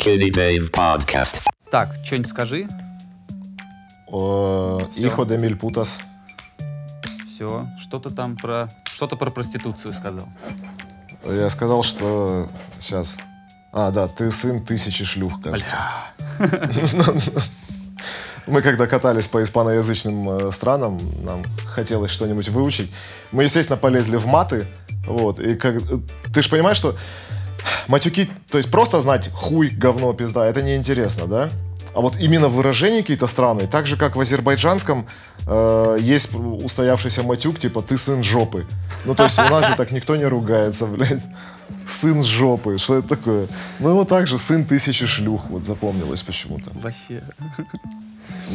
Skinny Dave Podcast. Так, что-нибудь скажи. Ихо де миль путас. Все, что-то там про... Что-то про проституцию сказал. Я сказал, что... Сейчас. А, да, ты сын тысячи шлюх, кажется. Мы когда катались по испаноязычным э, странам, нам хотелось что-нибудь выучить. Мы, естественно, полезли в маты. Вот, и как... э, Ты же понимаешь, что матюки, то есть просто знать хуй, говно, пизда, это неинтересно, да? А вот именно выражения какие-то странные, так же, как в азербайджанском э, есть устоявшийся матюк, типа «ты сын жопы». Ну, то есть у нас же так никто не ругается, блядь. Сын жопы, что это такое? Ну, вот так же сын тысячи шлюх, вот запомнилось почему-то. Вообще.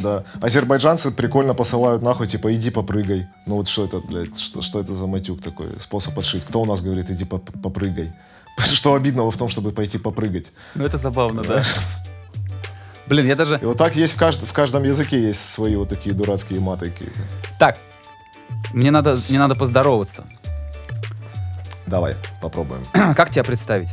Да. Азербайджанцы прикольно посылают нахуй, типа, иди попрыгай. Ну вот что это, блядь, что, что это за матюк такой, способ отшить? Кто у нас говорит, иди поп- попрыгай? Что обидного в том, чтобы пойти попрыгать? Ну это забавно, да. Блин, я даже... И вот так есть в, кажд- в каждом языке есть свои вот такие дурацкие маты какие-то. Так, мне надо, мне надо поздороваться. Давай, попробуем. Как тебя представить?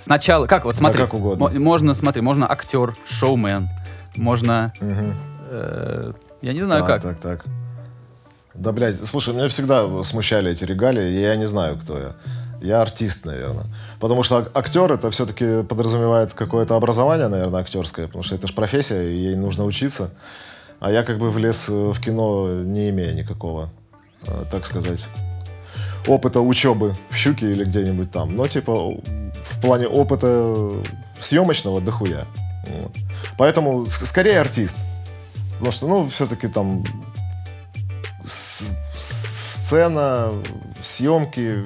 Сначала, как вот смотри, как угодно. мо- можно, смотри, можно актер, шоумен, можно, э, я не знаю так, как. так, так. Да, блядь, слушай, меня всегда смущали эти регалии, я не знаю, кто я. Я артист, наверное. Потому что ак- актер это все-таки подразумевает какое-то образование, наверное, актерское, потому что это же профессия, и ей нужно учиться. А я как бы влез э, в кино, не имея никакого, э, так сказать, опыта учебы в Щуке или где-нибудь там. Но, типа, в плане опыта съемочного дохуя. Вот. Поэтому скорее артист. Потому что, ну, все-таки там сцена, съемки,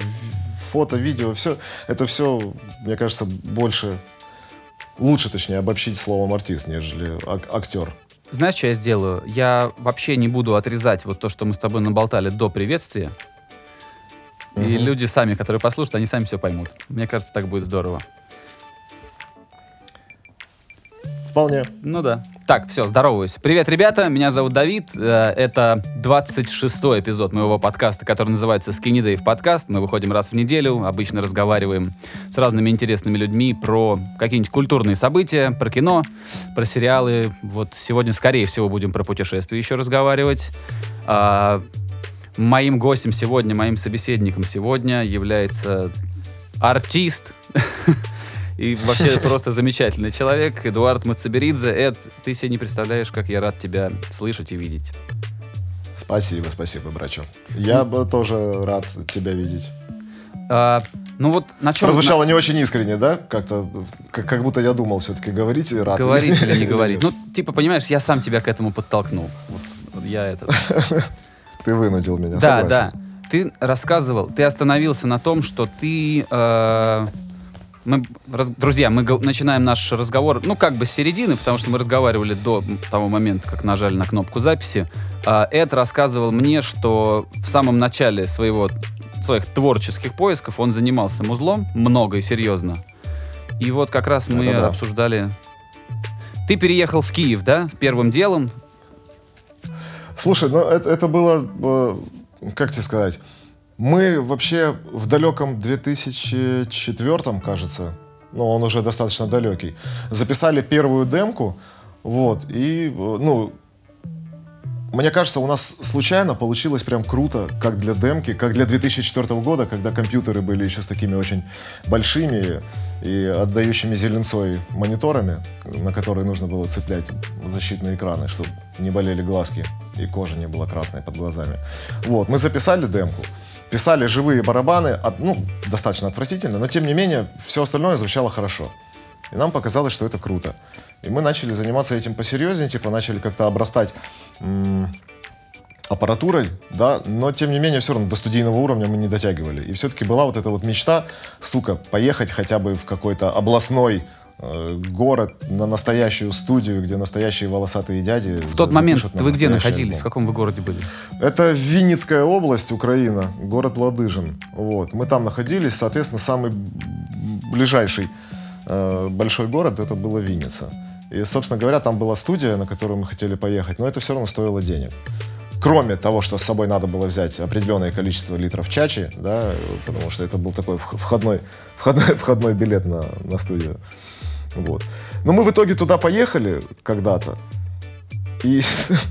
фото, видео, все, это все, мне кажется, больше, лучше, точнее, обобщить словом артист, нежели ак- актер. Знаешь, что я сделаю? Я вообще не буду отрезать вот то, что мы с тобой наболтали до приветствия. И Мгм. люди сами, которые послушают, они сами все поймут. Мне кажется, так будет здорово. Вполне. Ну да. Так, все, здороваюсь. Привет, ребята, меня зовут Давид. Э, Это 26-й эпизод моего подкаста, который называется Skinny Dave подкаст. Мы выходим раз в неделю, обычно разговариваем с разными интересными людьми про какие-нибудь культурные события, про кино, про сериалы. Вот сегодня, скорее всего, будем про путешествия еще разговаривать. А, моим гостем сегодня, моим собеседником сегодня является артист и вообще просто замечательный человек, Эдуард Мацаберидзе. Эд, ты себе не представляешь, как я рад тебя слышать и видеть. Спасибо, спасибо, брачу. Я бы тоже рад тебя видеть. А, ну вот на чем... Прозвучало не очень искренне, да? Как-то, как, как будто я думал все-таки, говорить рад. Говорить или не говорить. Ну, типа, понимаешь, я сам тебя к этому подтолкнул. Вот, вот я это... Ты вынудил меня, Да, согласен. да. Ты рассказывал, ты остановился на том, что ты... э, мы, раз- друзья, мы начинаем наш разговор, ну, как бы с середины, потому что мы разговаривали до того момента, как нажали на кнопку записи. А, Эд рассказывал мне, что в самом начале своего, своих творческих поисков он занимался музлом много и серьезно. И вот как раз мы Это да. обсуждали... Ты переехал в Киев, да, первым делом? Слушай, ну это, это было, э, как тебе сказать, мы вообще в далеком 2004, кажется, ну он уже достаточно далекий, записали первую демку, вот, и, ну, мне кажется, у нас случайно получилось прям круто, как для демки, как для 2004 года, когда компьютеры были еще с такими очень большими и отдающими зеленцой мониторами, на которые нужно было цеплять защитные экраны, чтобы не болели глазки и кожа не была красной под глазами. Вот, мы записали демку, писали живые барабаны, ну, достаточно отвратительно, но тем не менее все остальное звучало хорошо. И нам показалось, что это круто. И мы начали заниматься этим посерьезнее, типа начали как-то обрастать аппаратурой, да, но тем не менее все равно до студийного уровня мы не дотягивали. И все-таки была вот эта вот мечта, сука, поехать хотя бы в какой-то областной город на настоящую студию, где настоящие волосатые дяди. В тот момент вы где находились? В альбом. каком вы городе были? Это Винницкая область, Украина, город Ладыжин. Вот. Мы там находились, соответственно, самый ближайший э, большой город это была Винница. И, собственно говоря, там была студия, на которую мы хотели поехать, но это все равно стоило денег. Кроме того, что с собой надо было взять определенное количество литров чачи, да, потому что это был такой вх- входной, входной, входной билет на, на студию. Вот. Но мы в итоге туда поехали когда-то. И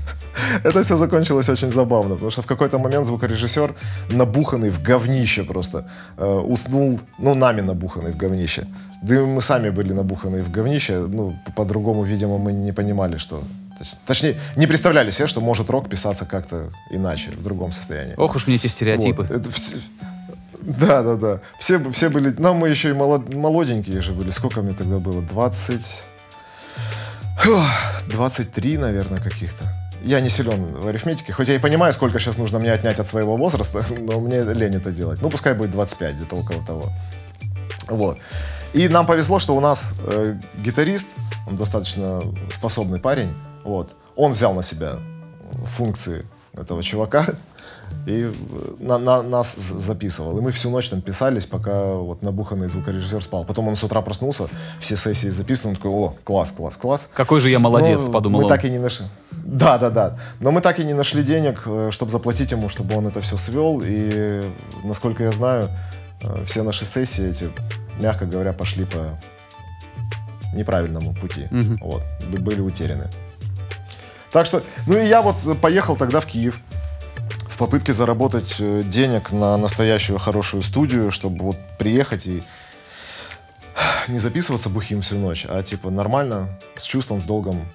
это все закончилось очень забавно, потому что в какой-то момент звукорежиссер, набуханный в говнище просто, э, уснул, ну, нами набуханный в говнище. Да и мы сами были набуханные в говнище, ну, по- по-другому, видимо, мы не понимали, что... точ- Точнее, не представляли себе, что может рок писаться как-то иначе, в другом состоянии. Ох уж мне эти стереотипы. Вот, это Да, да, да. Все, все были... Нам мы еще и молод- молоденькие же были. Сколько мне тогда было? 20... Фух, 23, наверное, каких-то. Я не силен в арифметике, хоть я и понимаю, сколько сейчас нужно мне отнять от своего возраста, но мне лень это делать. Ну, пускай будет 25, где-то около того. Вот. И нам повезло, что у нас э, гитарист, он достаточно способный парень, вот, он взял на себя функции этого чувака и э, на, на- нас записывал. И мы всю ночь там писались, пока вот набуханный звукорежиссер спал. Потом он с утра проснулся, все сессии записаны, он такой, о, класс, класс, класс. Какой же я молодец, Ну, подумал мы он. так и не нашли. Да, да, да. Но мы так и не нашли денег, чтобы заплатить ему, чтобы он это все свел. И, насколько я знаю, э, все наши сессии эти, мягко говоря, пошли по неправильному пути. Мгм. Вот, были утеряны. Так что, ну и я вот поехал тогда в Киев попытке заработать э, денег на настоящую хорошую студию, чтобы вот приехать и не записываться бухим всю ночь, а типа нормально, с чувством, с долгом,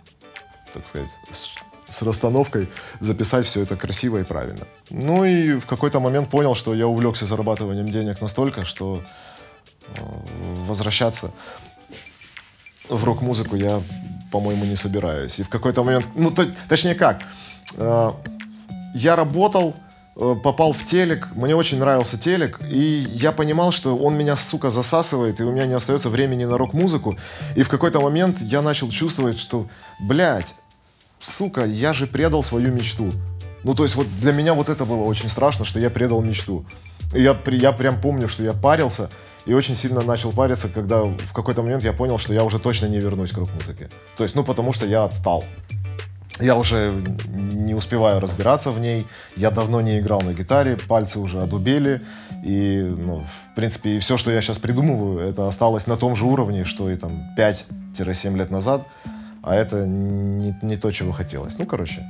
так сказать, с, с расстановкой записать все это красиво и правильно. Ну и в какой-то момент понял, что я увлекся зарабатыванием денег настолько, что э, возвращаться в рок-музыку я, по-моему, не собираюсь. И в какой-то момент, ну, то- точнее как, э, я работал, э, попал в телек, мне очень нравился телек, и я понимал, что он меня, сука, засасывает, и у меня не остается времени на рок-музыку. И в какой-то момент я начал чувствовать, что, блядь, сука, я же предал свою мечту. Ну, то есть вот для меня вот это было очень страшно, что я предал мечту. И я, я прям помню, что я парился, и очень сильно начал париться, когда в какой-то момент я понял, что я уже точно не вернусь к рок-музыке. То есть, ну, потому что я отстал. Я уже не успеваю разбираться в ней, я давно не играл на гитаре, пальцы уже одубели, и, ну, в принципе, и все, что я сейчас придумываю, это осталось на том же уровне, что и там 5-7 лет назад, а это не, не то, чего хотелось. Ну, короче,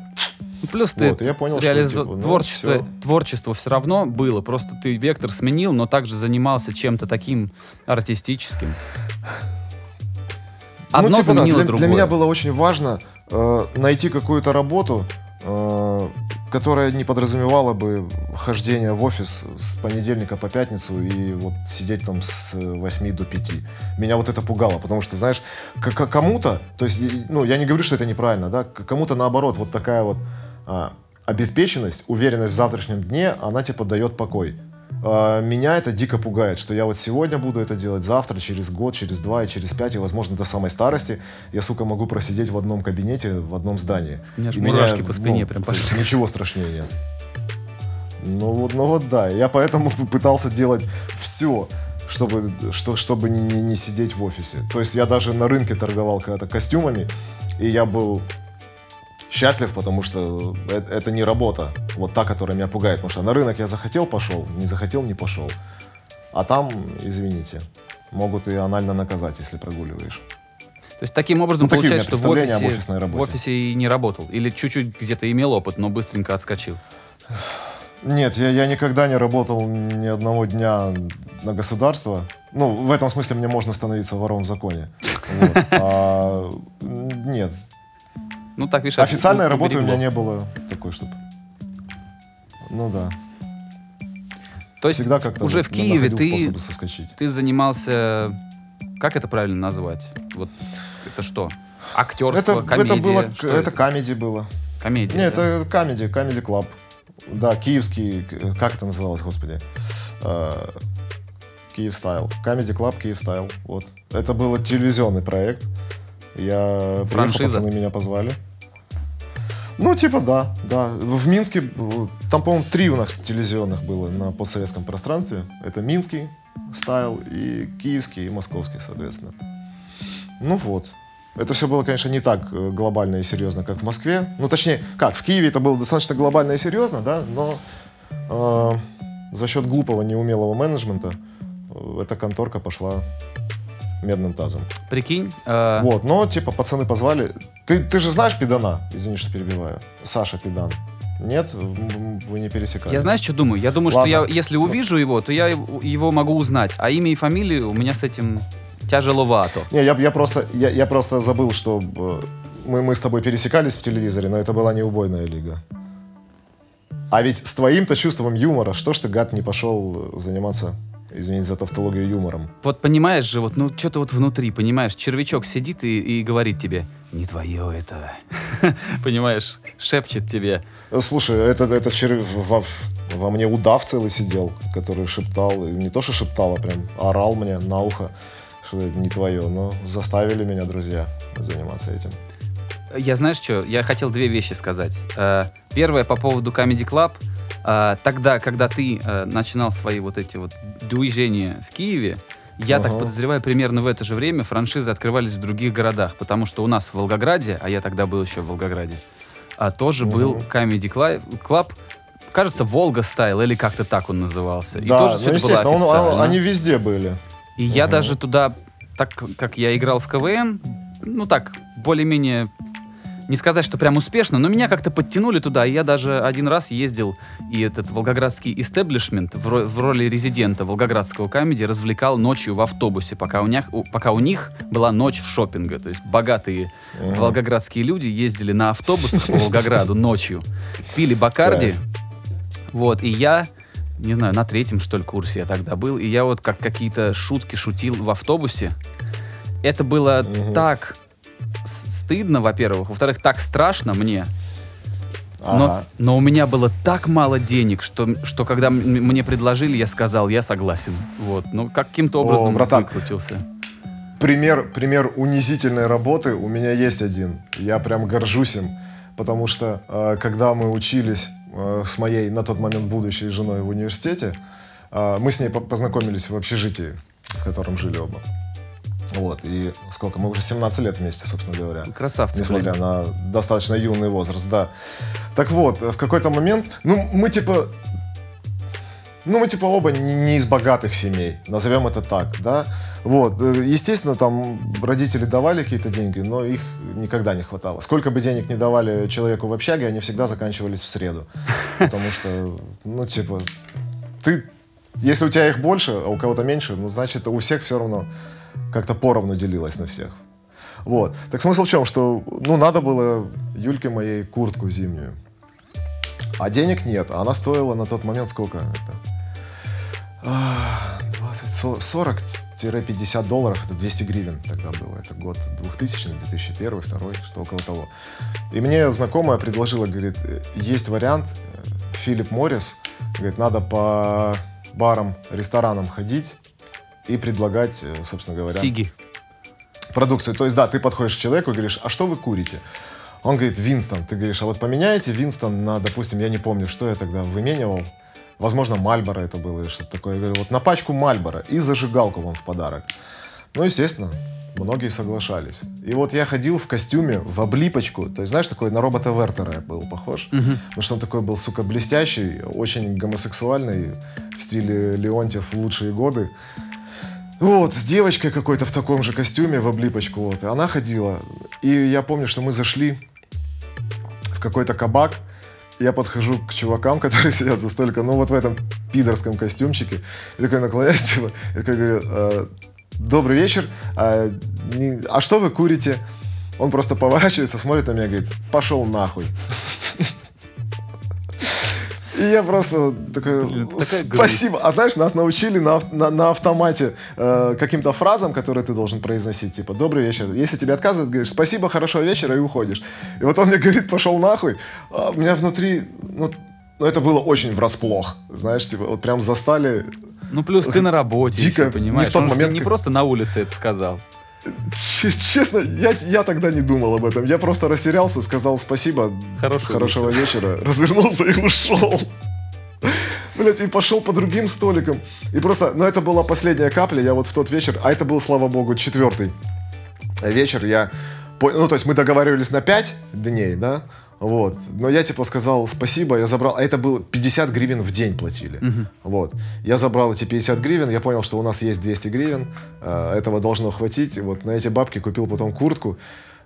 Ну, Плюс ты Вот, я понял, что, реализу- типа, ну, творчество, всё. творчество все равно было, просто ты вектор сменил, но также занимался чем-то таким артистическим. Одно Ну, типа, да, заменило для, другое. Для меня было очень важно э, найти какую-то работу, э, которая не подразумевала бы хождение в офис с понедельника по пятницу и вот сидеть там с 8 до 5. Меня вот это пугало, потому что, знаешь, к- кому-то, то есть, ну, я не говорю, что это неправильно, да, кому-то наоборот, вот такая вот а, обеспеченность, уверенность в завтрашнем дне, она типа дает покой. А, Меня это дико пугает, что я вот сегодня буду это делать, завтра, через год, через два и через пять, и, возможно, до самой старости я, сука, могу просидеть в одном кабинете, в одном здании. У меня аж мурашки по ну, спине прям то есть пошли. Ничего страшнее нет. Ну вот, ну вот да, я поэтому пытался делать все, чтобы, что, чтобы не- не сидеть в офисе. То есть я даже на рынке торговал когда-то костюмами, и я был счастлив, потому что это, это не работа, вот та, которая меня пугает. Потому что на рынок я захотел, пошел, не захотел, не пошел. А там, извините, могут и анально наказать, если прогуливаешь. То есть таким образом Ну, получается, что в офисе, в офисе и не работал. Или чуть-чуть где-то имел опыт, но быстренько отскочил. Нет, я, я никогда не работал ни одного дня на государство. Ну, в этом смысле мне можно становиться вором в законе. Вот. А, нет. Ну так, видишь, Официальной работы у меня не было такой, чтобы... Ну да. То есть Всегда как-то уже в Киеве ты, ты занимался... Как это правильно назвать? Вот это что? Актерство, Это, комедия? это было, Что это комедий было. Комедия, Нет, да? это Comedy, Comedy Club. Да, киевский, как это называлось, господи? Э, Киев Style. Comedy Club Киев Style. Вот. Это был телевизионный проект. Я приехал, Франшиза? пацаны меня позвали. Ну, типа, да, да. В Минске, э, там, по-моему, три у нас телевизионных было на постсоветском пространстве. Это Минский стайл и Киевский, и Московский, соответственно. Ну вот. Это все было, конечно, не так э, глобально и серьезно, как в Москве. Ну, точнее, как, в Киеве это было достаточно глобально и серьезно, да, но э, за счет глупого, неумелого менеджмента э, эта конторка пошла медным тазом. Прикинь, э, Вот, но, типа, пацаны позвали. Ты, ты же знаешь Педана? Извини, что перебиваю. Саша Педан. Нет, вы не пересекались. я знаешь, что думаю? Я думаю, Ладно. что я, если увижу его, то я его его могу узнать. А имя и фамилию у меня с этим тяжеловато. Не, я, я просто, я, я просто забыл, что э, мы, мы с тобой пересекались в телевизоре, но это была не убойная лига. А ведь с твоим-то чувством юмора, что ж ты, гад, не пошел э, заниматься, извините за тавтологию, юмором? Вот понимаешь же, вот, ну, что-то вот внутри, понимаешь, червячок сидит и, и говорит тебе, не твое это. Понимаешь, шепчет тебе. Э, Слушай, это, это червь во, во мне удав целый сидел, который шептал, не то что шептал, а прям орал мне на ухо, что это не твое, но заставили меня друзья заниматься этим. Я знаешь что, я хотел две вещи сказать. Э, Первое по поводу Comedy Club. Э, Тогда, когда ты э, начинал свои вот эти вот движения в Киеве, я так Ага. подозреваю, примерно в это же время франшизы открывались в других городах, потому что у нас в Волгограде, а я тогда был еще в Волгограде, а, тоже был Мгм. Comedy Club, кажется, Волга Стайл, или как-то так он назывался. И да, тоже ну, все это было он- он- они везде были. И я Мгм. даже туда, так как я играл в КВН, ну так, более-менее, не сказать, что прям успешно, но меня как-то подтянули туда, и я даже один раз ездил, и этот волгоградский истеблишмент в, ро- в роли резидента волгоградского камеди развлекал ночью в автобусе, пока у, них, у- пока у них была ночь шопинга. То есть богатые Мгм. волгоградские люди ездили на автобусах по Волгограду ночью, пили Бакарди, вот, и я, не знаю, на третьем, что ли, курсе я тогда был, и я вот как какие-то шутки шутил в автобусе. Это было Мгм. так стыдно, во-первых, во-вторых, так страшно мне, но, Ага. но у меня было так мало денег, что, что когда мне предложили, я сказал, я согласен. Вот, ну каким-то образом братан. выкрутился. Пример, пример унизительной работы у меня есть один. Я прям горжусь им, потому что э, когда мы учились э, с моей на тот момент будущей женой в университете, э, мы с ней по- познакомились в общежитии, в котором жили оба. Вот, и сколько? Мы уже 17 лет вместе, собственно говоря. Красавцы. Несмотря блин. на достаточно юный возраст, да. Так вот, в какой-то момент, ну, мы типа, ну, мы типа оба не, не из богатых семей, назовем это так, да. Вот, э, естественно, там родители давали какие-то деньги, но их никогда не хватало. Сколько бы денег не давали человеку в общаге, они всегда заканчивались в среду. Потому что, ну, типа, ты, если у тебя их больше, а у кого-то меньше, ну, значит, у всех все равно как-то поровну делилось на всех. Вот. Так смысл в чем, что, ну, надо было Юльке моей куртку зимнюю. А денег нет. А она стоила на тот момент сколько? Это? А, 20, 40-50 долларов, это 200 гривен тогда было. Это год 2000, 2001, 2002, что около того. И мне знакомая предложила, говорит, «Э, есть вариант, э, Филипп Моррис, говорит, надо по барам, ресторанам ходить и предлагать, э, собственно говоря, Сиги. продукцию. То есть, да, ты подходишь к человеку и говоришь, а что вы курите? Он говорит, Винстон. Ты говоришь, а вот поменяете Винстон на, допустим, я не помню, что я тогда выменивал. Возможно, Мальборо это было или что-то такое. Я говорю, вот на пачку Мальборо и зажигалку вам в подарок. Ну, естественно, многие соглашались. И вот я ходил в костюме, в облипочку. То есть, знаешь, такой на робота Вертера я был похож. Потому что он такой был, сука, блестящий, очень гомосексуальный, в стиле Леонтьев в лучшие годы. Вот, с девочкой какой-то в таком же костюме, в облипочку, вот. И она ходила. И я помню, что мы зашли в какой-то кабак. Я подхожу к чувакам, которые сидят за столиком, ну вот в этом пидорском костюмчике. И такой наклоняюсь, типа, и такой говорю, «Э, добрый вечер, а, не- а что вы курите? Он просто поворачивается, смотрит на меня и говорит, пошел нахуй. И я просто такой, Блин, спасибо. А знаешь, нас научили на, на, на автомате э, каким-то фразам, которые ты должен произносить, типа «добрый вечер». Если тебе отказывают, говоришь «спасибо, хорошего вечера» и уходишь. И вот он мне говорит «пошел нахуй». А у меня внутри, ну, ну, это было очень врасплох, знаешь, типа вот прям застали. Ну, плюс ты на работе, Дико, еще, понимаешь? не в тот Он момент, не как- просто на улице это сказал. Честно, я, я тогда не думал об этом. Я просто растерялся, сказал спасибо, Хорошего хорошего вечера, развернулся и ушел. Блять, и пошел по другим столикам. И просто, ну это была последняя капля, я вот в тот вечер, а это был, слава богу, четвертый вечер, я, ну то есть мы договаривались на пять дней, да, Вот. Но я типа сказал спасибо, я забрал, а это было 50 гривен в день платили. Вот. Я забрал эти 50 гривен, я понял, что у нас есть 200 гривен, э, этого должно хватить. Вот на эти бабки купил потом куртку.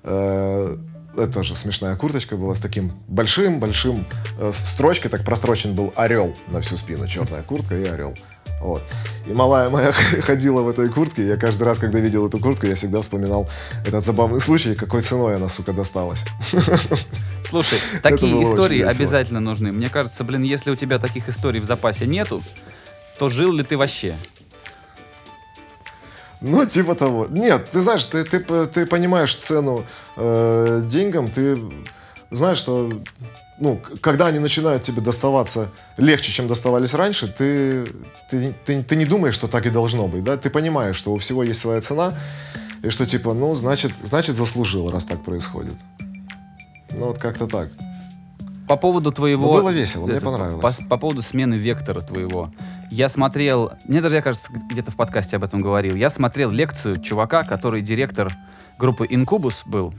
Э, это тоже смешная курточка была с таким большим-большим э, строчкой, так прострочен был орел на всю спину, черная куртка и орел. Вот. И малая моя ходила в этой куртке. Я каждый раз, когда видел эту куртку, я всегда вспоминал этот забавный случай, какой ценой она, сука, досталась. Слушай, такие истории обязательно нужны. Мне кажется, блин, если у тебя таких историй в запасе нету, то жил ли ты вообще? Ну, типа того. Нет, ты знаешь, ты, ты, ты понимаешь цену э, деньгам, ты знаешь, что ну, когда они начинают тебе доставаться легче, чем доставались раньше, ты, ты, ты, ты не думаешь, что так и должно быть, да? Ты понимаешь, что у всего есть своя цена, и что типа, ну, значит, значит заслужил, раз так происходит. Ну, вот как-то так. По поводу твоего... Ну, было весело, мне это, понравилось. По, по поводу смены вектора твоего. Я смотрел, мне даже, я кажется, где-то в подкасте об этом говорил. Я смотрел лекцию чувака, который директор группы Incubus был.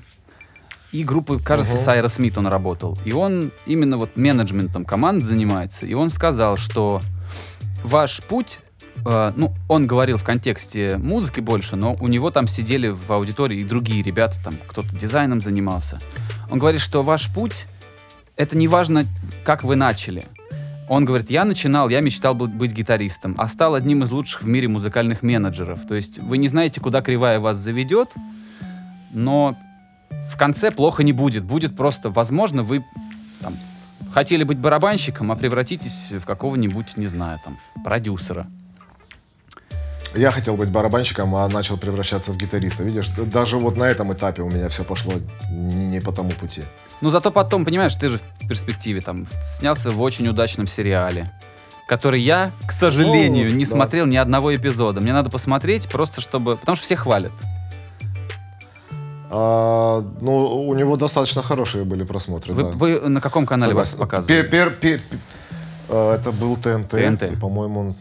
И группы, кажется, Мгм. с Айро Смит он работал. И он именно вот менеджментом команд занимается. И он сказал, что ваш путь, э, ну, он говорил в контексте музыки больше, но у него там сидели в аудитории и другие ребята, там кто-то дизайном занимался. Он говорит, что ваш путь это не важно, как вы начали. Он говорит, я начинал, я мечтал быть гитаристом, а стал одним из лучших в мире музыкальных менеджеров. То есть вы не знаете, куда кривая вас заведет, но в конце плохо не будет. Будет просто, возможно, вы там, хотели быть барабанщиком, а превратитесь в какого-нибудь, не знаю, там, продюсера. Я хотел быть барабанщиком, а начал превращаться в гитариста. Видишь, даже вот на этом этапе у меня все пошло не по тому пути. Но зато потом, понимаешь, ты же в перспективе там снялся в очень удачном сериале, который я, к сожалению, Ну, не да. смотрел ни одного эпизода. Мне надо посмотреть просто, чтобы... Потому что все хвалят. А, ну, у него достаточно хорошие были просмотры, Вы, да. вы на каком канале вас Согласен. показывали? Пе- пер- пе- пе- э, это был ТНТ. ТНТ. И, по-моему,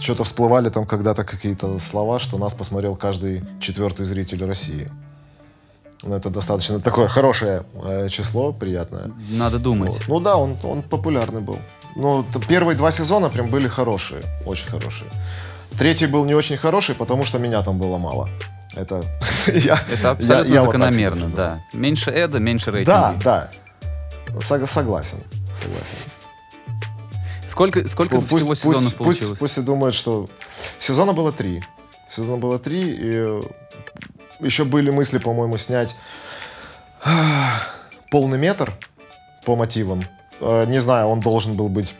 что-то всплывали там когда-то какие-то слова, что нас посмотрел каждый четвертый зритель России. Ну, это достаточно такое хорошее э, число, приятное. Надо думать. Вот. Ну да, он, он популярный был. Ну, первые два сезона прям были хорошие, очень хорошие. Третий был не очень хороший, потому что меня там было мало. Это я, Это я- абсолютно я вот так закономерно, себе да. Меньше Эда, меньше рейтинги. Да, да. Сог- согласен. Согласен. Сколько, сколько Ну, всего сезонов пусть, получилось? Пусть, и думают, что сезона было три. Сезона было три, и еще были мысли, по-моему, снять полный метр по мотивам. Э, Не знаю, он должен был быть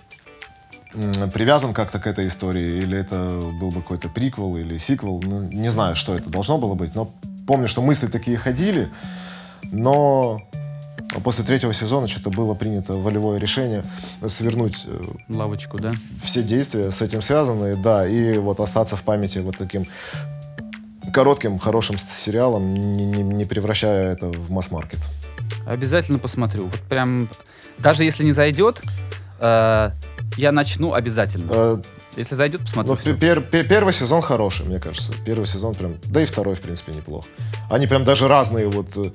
привязан как-то к этой истории, или это был бы какой-то приквел или сиквел. Ну, не знаю, что это должно было быть, но помню, что мысли такие ходили, но после третьего сезона что-то было принято волевое решение свернуть э, Лавочку, да? все действия с этим связанные, да, и вот остаться в памяти вот таким коротким, хорошим сериалом, не, не- не превращая это в масс-маркет. Обязательно посмотрю. Вот прям... Даже если не зайдет, э, я начну обязательно. Э, Если зайдет, посмотрю. Пе- пер- пе- первый сезон хороший, мне кажется. Первый сезон прям, да и второй, в принципе, неплох. Они прям даже разные вот э,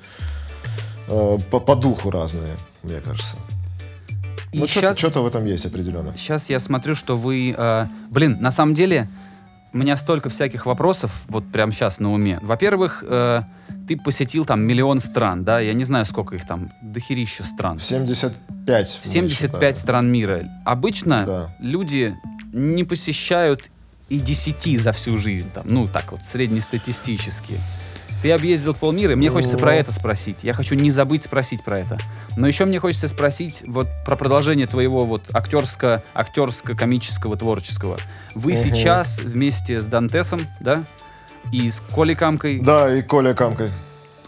э, по, по духу разные, мне кажется. И Ну, что-то, щас- что-то в этом есть определенно. Сейчас я смотрю, что вы... э, блин, на самом деле, у меня столько всяких вопросов вот прямо сейчас на уме. Во-первых, э, ты посетил там миллион стран, да? Я не знаю, сколько их там, дохерища стран. 75. я 75 считаю. стран мира. Обычно Да. люди не посещают и 10 за всю жизнь. Там, ну, так вот, среднестатистически. Ты объездил полмира, и мне хочется Ну. про это спросить. Я хочу не забыть спросить про это. Но еще мне хочется спросить вот про продолжение твоего вот актерско, актерско-комического творческого. Вы Мгм. сейчас вместе с Дантесом, да, и с Колей Камкой, Да, и Коля Камкой.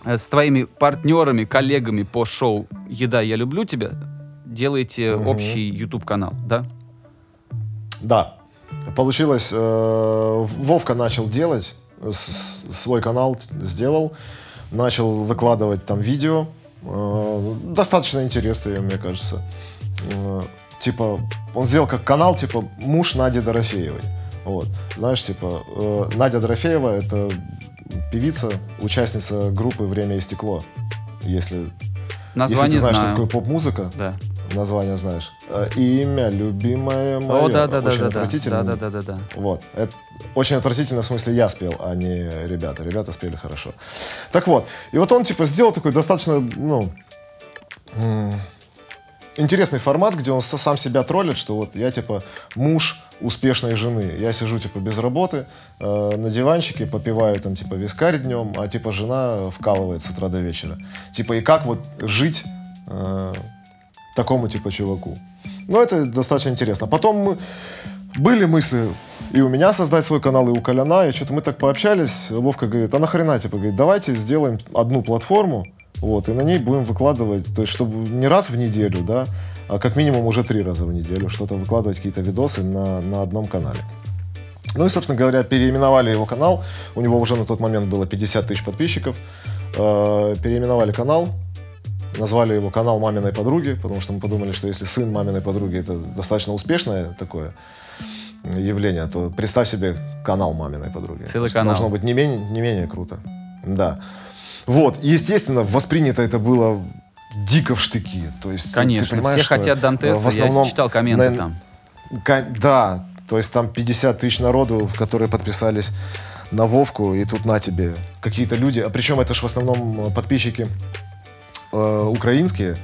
э, с твоими партнерами, коллегами по шоу «Еда, я люблю тебя» делаете Мгм. общий YouTube-канал, да? Да. Получилось, э, Вовка начал делать, свой канал сделал, начал выкладывать там видео. Э, достаточно интересные, мне кажется. Э, типа, он сделал как канал, типа, муж Нади Дорофеевой. Вот. Знаешь, типа, э, Надя Дорофеева — это певица, участница группы «Время и стекло». Если Название Если ты знаешь, знаю. что такое поп-музыка, Да. Название знаешь. Э, Имя, любимое мое. О, да, да, Очень да, отвратительно. да, да, да, да, да. Вот. Это очень отвратительно, в смысле, я спел, а не ребята. Ребята спели хорошо. Так вот. И вот он, типа, сделал такой достаточно, ну, интересный формат, где он сам себя троллит, что вот я, типа, муж успешной жены. Я сижу, типа, без работы, э, на диванчике, попиваю, там, типа, вискарь днем, а, типа, жена вкалывает с утра до вечера. Типа, и как вот жить э, такому, типа, чуваку? Ну, это достаточно интересно. Потом мы... Были мысли и у меня создать свой канал, и у Коляна, и что-то мы так пообщались. Вовка говорит, а нахрена, типа, говорит, давайте сделаем одну платформу, вот, и на ней будем выкладывать, то есть, чтобы не раз в неделю, да, а как минимум уже три раза в неделю что-то выкладывать, какие-то видосы на, на одном канале. Ну и, собственно говоря, переименовали его канал. У него уже на тот момент было 50 тысяч подписчиков. Э, переименовали канал, назвали его канал маминой подруги, потому что мы подумали, что если сын маминой подруги это достаточно успешное такое явление, то представь себе канал маминой подруги. Целый есть канал. Должно быть не менее, не менее круто. Да. Вот, и, естественно, воспринято это было дико в штыки. То есть, ты Конечно, понимаешь, все хотят Дантеса, в основном я читал комменты на- там. Да, то есть там 50 тысяч народу, которые подписались на Вовку, и тут на тебе какие-то люди, а причем это же в основном подписчики э, украинские,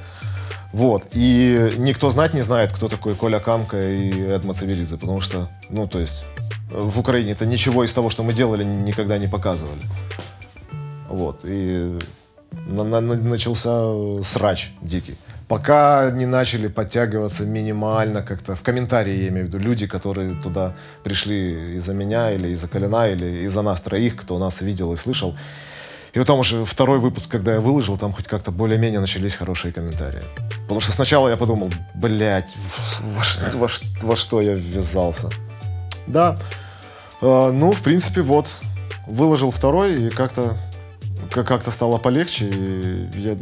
вот, и никто знать не знает, кто такой Коля Камка и Эдма Цивилидзе, потому что, ну, то есть, в Украине это ничего из того, что мы делали, никогда не показывали. Вот, и на- на- на- начался срач дикий. Пока не начали подтягиваться минимально как-то, в комментарии я имею в виду, люди, которые туда пришли из-за меня или из-за Коляна, или из-за нас троих, кто нас видел и слышал. И потом уже второй выпуск, когда я выложил, там хоть как-то более-менее начались хорошие комментарии. Потому что сначала я подумал, блядь, во, во ш- во что я ввязался. Да, Э, ну, в принципе, вот, выложил второй, и как-то как- как-то стало полегче. И я,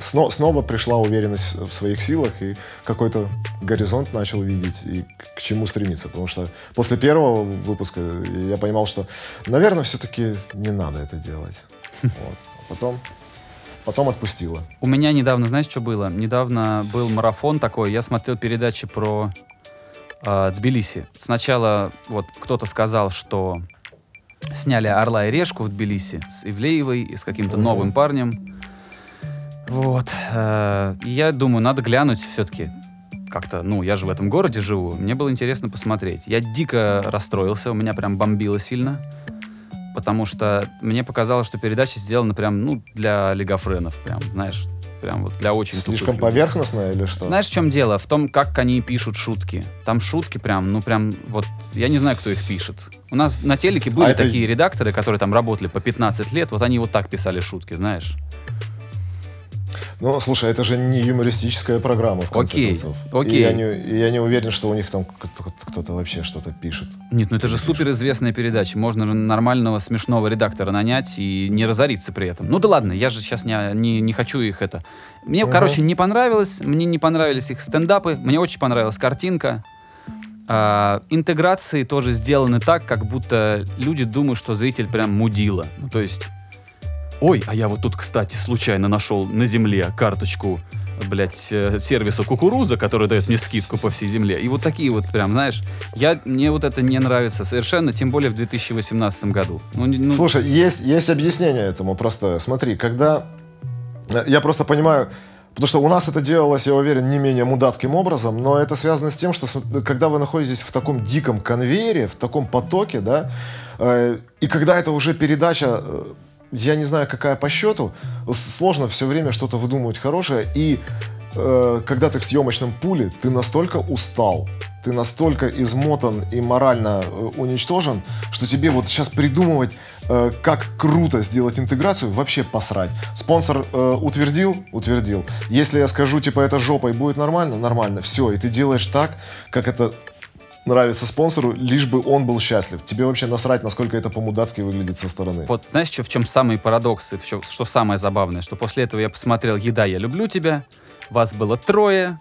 сно- снова пришла уверенность в своих силах, и какой-то горизонт начал видеть, и к чему стремиться. Потому что после первого выпуска я понимал, что, наверное, все-таки не надо это делать. Вот. А потом, потом отпустила. У меня недавно, знаешь, что было? Недавно был марафон такой, я смотрел передачи про э, Тбилиси. Сначала вот кто-то сказал, что сняли «Орла и решку» в Тбилиси с Ивлеевой и с каким-то Мгм. новым парнем. Вот. э, и я думаю, надо глянуть все-таки. Как-то, ну, я же в этом городе живу, мне было интересно посмотреть. Я дико расстроился, у меня прям бомбило сильно. Потому что мне показалось, что передача сделана прям, ну, для олигофренов, прям, знаешь, прям вот для очень Слишком поверхностно или что? Знаешь, в чем дело? В том, как они пишут шутки. Там шутки прям, ну прям, вот, я не знаю, кто их пишет. У нас на телеке были А это- такие редакторы, которые там работали по 15 лет, вот они вот так писали шутки, знаешь. Ну, слушай, это же не юмористическая программа, в конце Окей, концов. окей. И я, не, я не уверен, что у них там кто- кто-то вообще что-то пишет. Нет, ну это же суперизвестная передача. Можно же нормального смешного редактора нанять и не разориться при этом. Ну да ладно, я же сейчас не, не, не хочу их это. Мне, Мгм. короче, не понравилось. Мне не понравились их стендапы. Мне очень понравилась картинка. А, интеграции тоже сделаны так, как будто люди думают, что зритель прям мудила. Ну то есть, ой, а я вот тут, кстати, случайно нашел на земле карточку блядь, э, сервиса кукуруза, который дает мне скидку по всей земле. И вот такие вот прям, знаешь, я, мне вот это не нравится совершенно, тем более в 2018 году. Ну, ну, Слушай, есть, есть объяснение этому простое. Смотри, когда... э, Я просто понимаю, потому что у нас это делалось, я уверен, не менее мудацким образом, но это связано с тем, что см- когда вы находитесь в таком диком конвейере, в таком потоке, да, э, и когда это уже передача, э, я не знаю, какая по счету, сложно все время что-то выдумывать хорошее, и э, когда ты в съемочном пуле, ты настолько устал, ты настолько измотан и морально э, уничтожен, что тебе вот сейчас придумывать, э, как круто сделать интеграцию, вообще посрать. Спонсор э, утвердил? Утвердил. Если я скажу, типа, это жопой будет нормально? Нормально. Все, и ты делаешь так, как это нравится спонсору, лишь бы он был счастлив. Тебе вообще насрать, насколько это по-мудацки выглядит со стороны. Вот знаешь, что, в чем самый парадокс и в что самое забавное? Что после этого я посмотрел «Еда, я люблю тебя», вас было трое,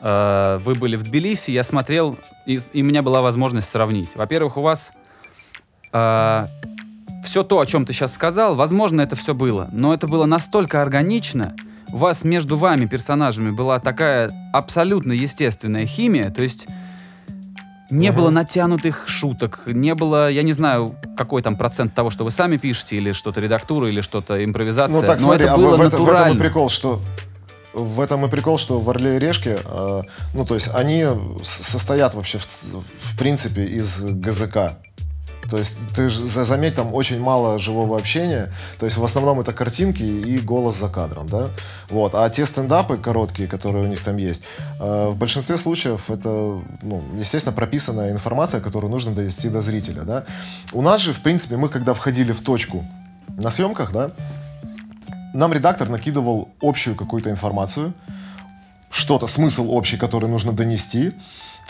э, вы были в Тбилиси, я смотрел, и, и у меня была возможность сравнить. Во-первых, у вас все то, о чем ты сейчас сказал, возможно, это все было, но это было настолько органично, у вас между вами, персонажами, была такая абсолютно естественная химия, то есть не было натянутых шуток, не было, я не знаю, какой там процент того, что вы сами пишете, или что-то редактура, или что-то импровизация, Ну так но смотри, это а было в, в это- в этом и натурально. прикол, что в этом и прикол, что в Орле и Решке, э, ну то есть они состоят вообще в, в принципе из ГЗК. То есть ты же за- заметь, там очень мало живого общения. То есть в основном это картинки и голос за кадром, да. Вот. А те стендапы короткие, которые у них там есть, э, в большинстве случаев это, ну, естественно, прописанная информация, которую нужно довести до зрителя, да. У нас же, в принципе, мы когда входили в точку на съемках, да, нам редактор накидывал общую какую-то информацию, что-то, смысл общий, который нужно донести,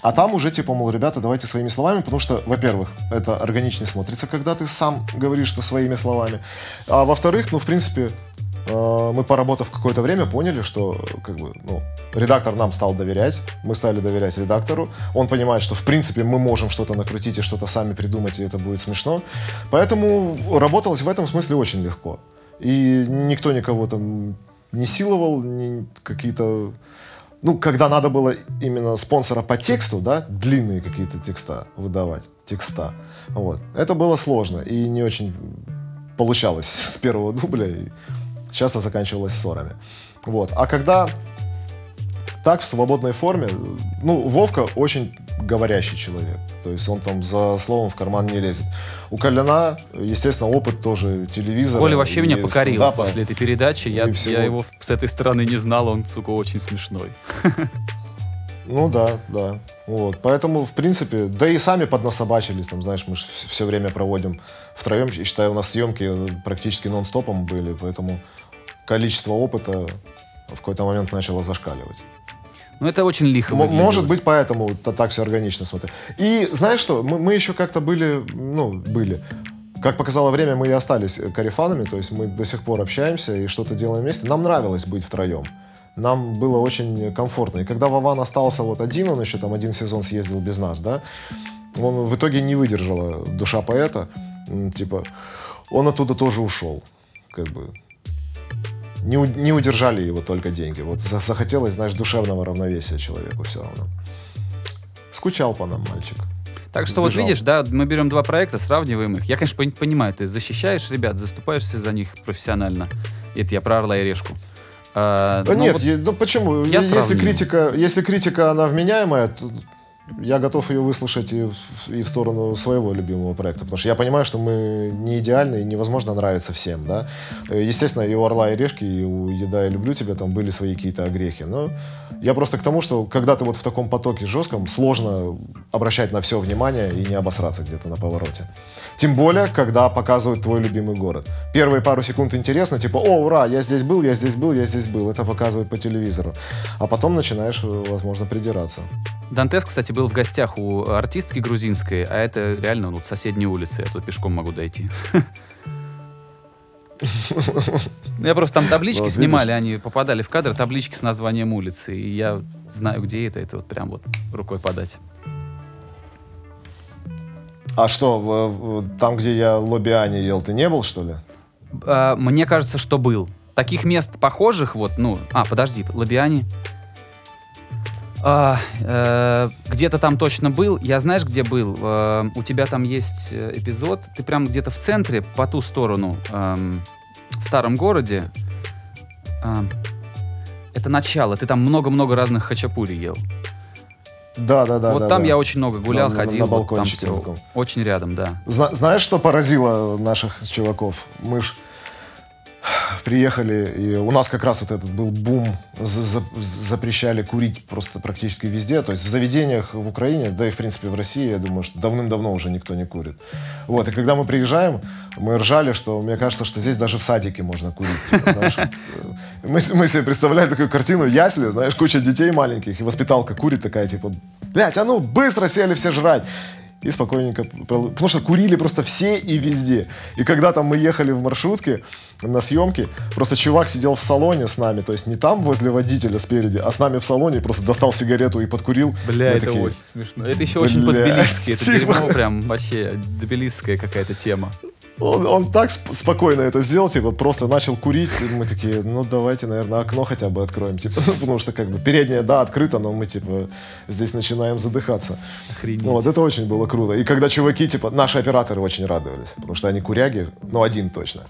а там уже типа, мол, ребята, давайте своими словами, потому что, во-первых, это органичнее смотрится, когда ты сам говоришь, что своими словами, а во-вторых, ну, в принципе, э, мы, поработав какое-то время, поняли, что как бы, ну, редактор нам стал доверять, мы стали доверять редактору, он понимает, что, в принципе, мы можем что-то накрутить и что-то сами придумать, и это будет смешно, поэтому работалось в этом смысле очень легко. И никто никого там не силовал, ни какие-то... Ну, когда надо было именно спонсора по тексту, да, длинные какие-то текста выдавать, текста, вот. Это было сложно и не очень получалось с первого дубля, и часто заканчивалось ссорами. Вот. А когда так, в свободной форме, ну, Вовка очень говорящий человек. То есть он там за словом в карман не лезет. У Коляна, естественно, опыт тоже телевизора. Коля вообще меня покорил после этой передачи. Я, я его с этой стороны не знал, он, сука, очень смешной. Ну да, да. Вот. Поэтому, в принципе, да и сами поднасобачились, там, знаешь, мы все время проводим втроем. Считаю, у нас съемки э, практически нон-стопом были, поэтому количество опыта в какой-то момент начало зашкаливать. Ну, это очень лихо М-. Может быть, поэтому это так все органично смотрит. И знаешь что, мы, мы еще как-то были, ну, были. Как показало время, мы и остались э, карифанами, то есть мы до сих пор общаемся и что-то делаем вместе. Нам нравилось быть втроем. Нам было очень комфортно. И когда Вован остался вот один, он еще там один сезон съездил без нас, да, он в итоге не выдержала душа поэта. Типа, он оттуда тоже ушел. Как бы не, не удержали его только деньги. Вот за- захотелось, знаешь, душевного равновесия человеку все равно. Скучал по нам мальчик. Так что вот Сбежал. видишь, да, мы берем два проекта, сравниваем их. Я, конечно, пон- понимаю, ты защищаешь ребят, заступаешься за них профессионально. Это я про Орла и Решку. А, Да ну нет, вот е- ну почему? я если сравниваю. критика, если критика она вменяемая, то я готов ее выслушать и в, и в сторону своего любимого проекта, потому что я понимаю, что мы не идеальны и невозможно нравиться всем, да. Э, Естественно, и у Орла и Решки, и у Еда и люблю тебя там были свои какие-то огрехи, но я просто к тому, что когда ты вот в таком потоке жестком, сложно обращать на все внимание и не обосраться где-то на повороте. Тем более, когда показывают твой любимый город. Первые пару секунд интересно, типа, о, ура, я здесь был, я здесь был, я здесь был. Это показывают по телевизору. А потом начинаешь, возможно, придираться. Дантес, кстати, был в гостях у артистки грузинской, а это реально ну, вот соседней улицы. Я тут пешком могу дойти. Ну, Я просто там таблички Вот снимали, они попадали в кадр, таблички с названием улицы. И я знаю, где это. Это вот прям вот рукой подать. А что, там, где я лобиани ел, ты не был, что ли? А, Мне кажется, что был. Таких мест похожих, вот, ну... А, подожди, Лабиани. А, э, где-то там точно был. Я знаешь, где был? Э, у тебя там есть э, эпизод. Ты прям где-то в центре, по ту сторону, эм, в старом городе. Эм, это начало. Ты там много-много разных хачапури ел. Да, да, да. вот да, там да. я очень много гулял, На- на- ходил. на вот там балкончике всё таком. очень рядом, да. Зна- знаешь, что поразило наших чуваков? Мы ж приехали, и у нас как раз вот этот был бум, за- за- запрещали курить просто практически везде, то есть в заведениях в Украине, да и в принципе в России, я думаю, что давным-давно уже никто не курит. Вот, и когда мы приезжаем, мы ржали, что мне кажется, что здесь даже в садике можно курить. типа, э, мы, мы себе представляем такую картину, ясли, знаешь, куча детей маленьких, и воспиталка курит такая, типа, блядь, а ну быстро сели все жрать. И спокойненько, потому что курили просто все и везде. И когда там мы ехали в маршрутке, на съемки. Просто чувак сидел в салоне с нами, то есть не там возле водителя спереди, а с нами в салоне, просто достал сигарету и подкурил. Бля, Мы это такие, очень смешно. Это еще очень бля, по-тбилисски. Это типа. дерьмо прям вообще тбилисская какая-то тема. Он, он так сп- спокойно это сделал, типа, просто начал курить, и мы такие, ну, давайте, наверное, окно хотя бы откроем, типа, потому что, как бы, переднее, да, открыто, но мы, типа, здесь начинаем задыхаться. Охренеть. Ну, вот это очень было круто. И когда чуваки, типа, наши операторы очень радовались, потому что они куряги, ну, один точно.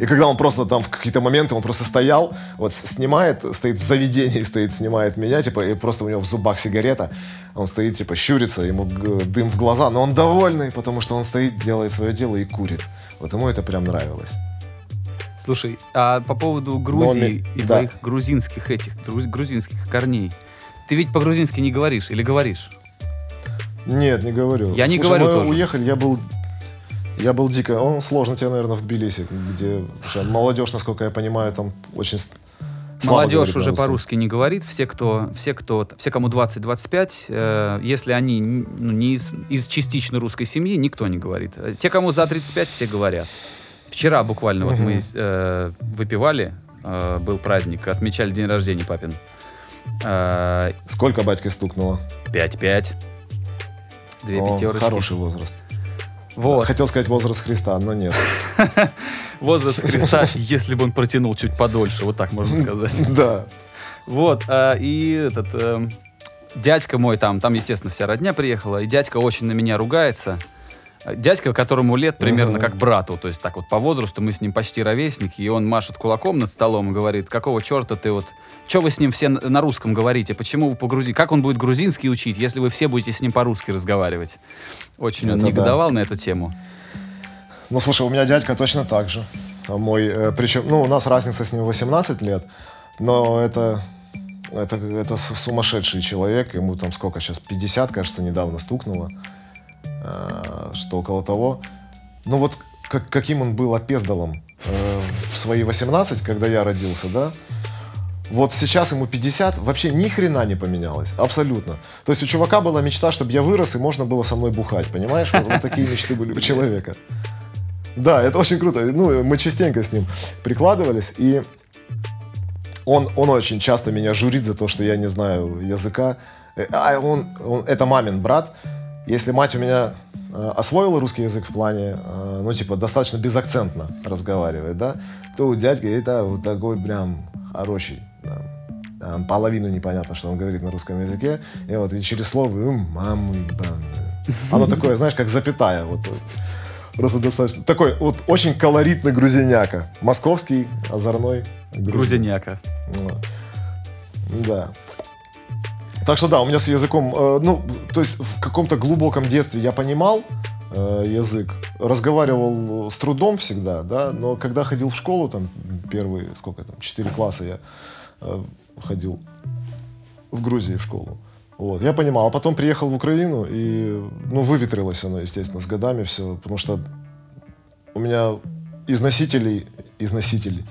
И когда он просто там в какие-то моменты, он просто стоял, вот снимает, стоит в заведении, стоит, снимает меня, типа, и просто у него в зубах сигарета, он стоит, типа, щурится, ему дым в глаза, но он довольный, потому что он стоит, делает свое дело и курит. Вот ему это прям нравилось. Слушай, а по поводу Грузии ми- и да. твоих грузинских этих, гру- грузинских корней, ты ведь по-грузински не говоришь или говоришь? Нет, не говорю. Я не Слушай, говорю мы тоже. уехали, я был... Я был дико... Он сложно тебе, наверное, в Тбилиси, где молодежь, насколько я понимаю, там очень... с- слабо Молодежь уже по-русски не говорит. Все, кто, все, кто, все, кому 20-25, э, если они ну, не из, из частично русской семьи, никто не говорит. Э, Те, кому за 35, все говорят. Вчера буквально вот мы э, выпивали, э, был праздник, отмечали день рождения папин. Э, Сколько батьки стукнуло? 5-5. Две О, пятерочки. Хороший возраст. Вот. Хотел сказать возраст Христа, но нет. Возраст Христа, если бы он протянул чуть подольше, вот так можно сказать. Да. Вот, а, и этот э, дядька мой там, там, естественно, вся родня приехала, и дядька очень на меня ругается. Дядька, которому лет примерно как брату, то есть так вот по возрасту мы с ним почти ровесники, и он машет кулаком над столом и говорит, какого черта ты вот, что вы с ним все на русском говорите, почему вы по грузи, как он будет грузинский учить, если вы все будете с ним по-русски разговаривать? Очень он Это да. негодовал на эту тему. Ну, слушай, у меня дядька точно так же. Мой, э, причем, ну, у нас разница с ним 18 лет, но это, это, это сумасшедший человек. Ему там сколько сейчас, 50, кажется, недавно стукнуло. А, что около того. Ну, вот как, каким он был опездалом э, в свои 18, когда я родился, да? Вот сейчас ему 50, вообще ни хрена не поменялось. Абсолютно. То есть у чувака была мечта, чтобы я вырос, и можно было со мной бухать, понимаешь? Вот, вот такие мечты были у человека. Да, это очень круто. Ну, мы частенько с ним прикладывались, и он, он очень часто меня журит за то, что я не знаю языка. Э, А он, он- это мамин брат. Если мать у меня э, освоила русский язык в плане, э, ну, типа, достаточно безакцентно разговаривает, да, то у дядьки это вот такой прям хороший. да. Там половину непонятно, что он говорит на русском языке. И вот и через слово «м, маму ебаную». Оно такое, знаешь, как запятая. Вот, вот. Просто достаточно. Такой вот очень колоритный грузиняка. Московский, озорной. грузин. Грузиняка. Ну, Да. Так что да, у меня с языком, э, ну, то есть в каком-то глубоком детстве я понимал э, язык, разговаривал с трудом всегда, да, но когда ходил в школу, там, первые, сколько там, 4 класса я э, ходил в Грузии в школу. Вот, я понимал, а потом приехал в Украину, и, ну, выветрилось оно, естественно, с годами все, потому что у меня из носителей, из носителей,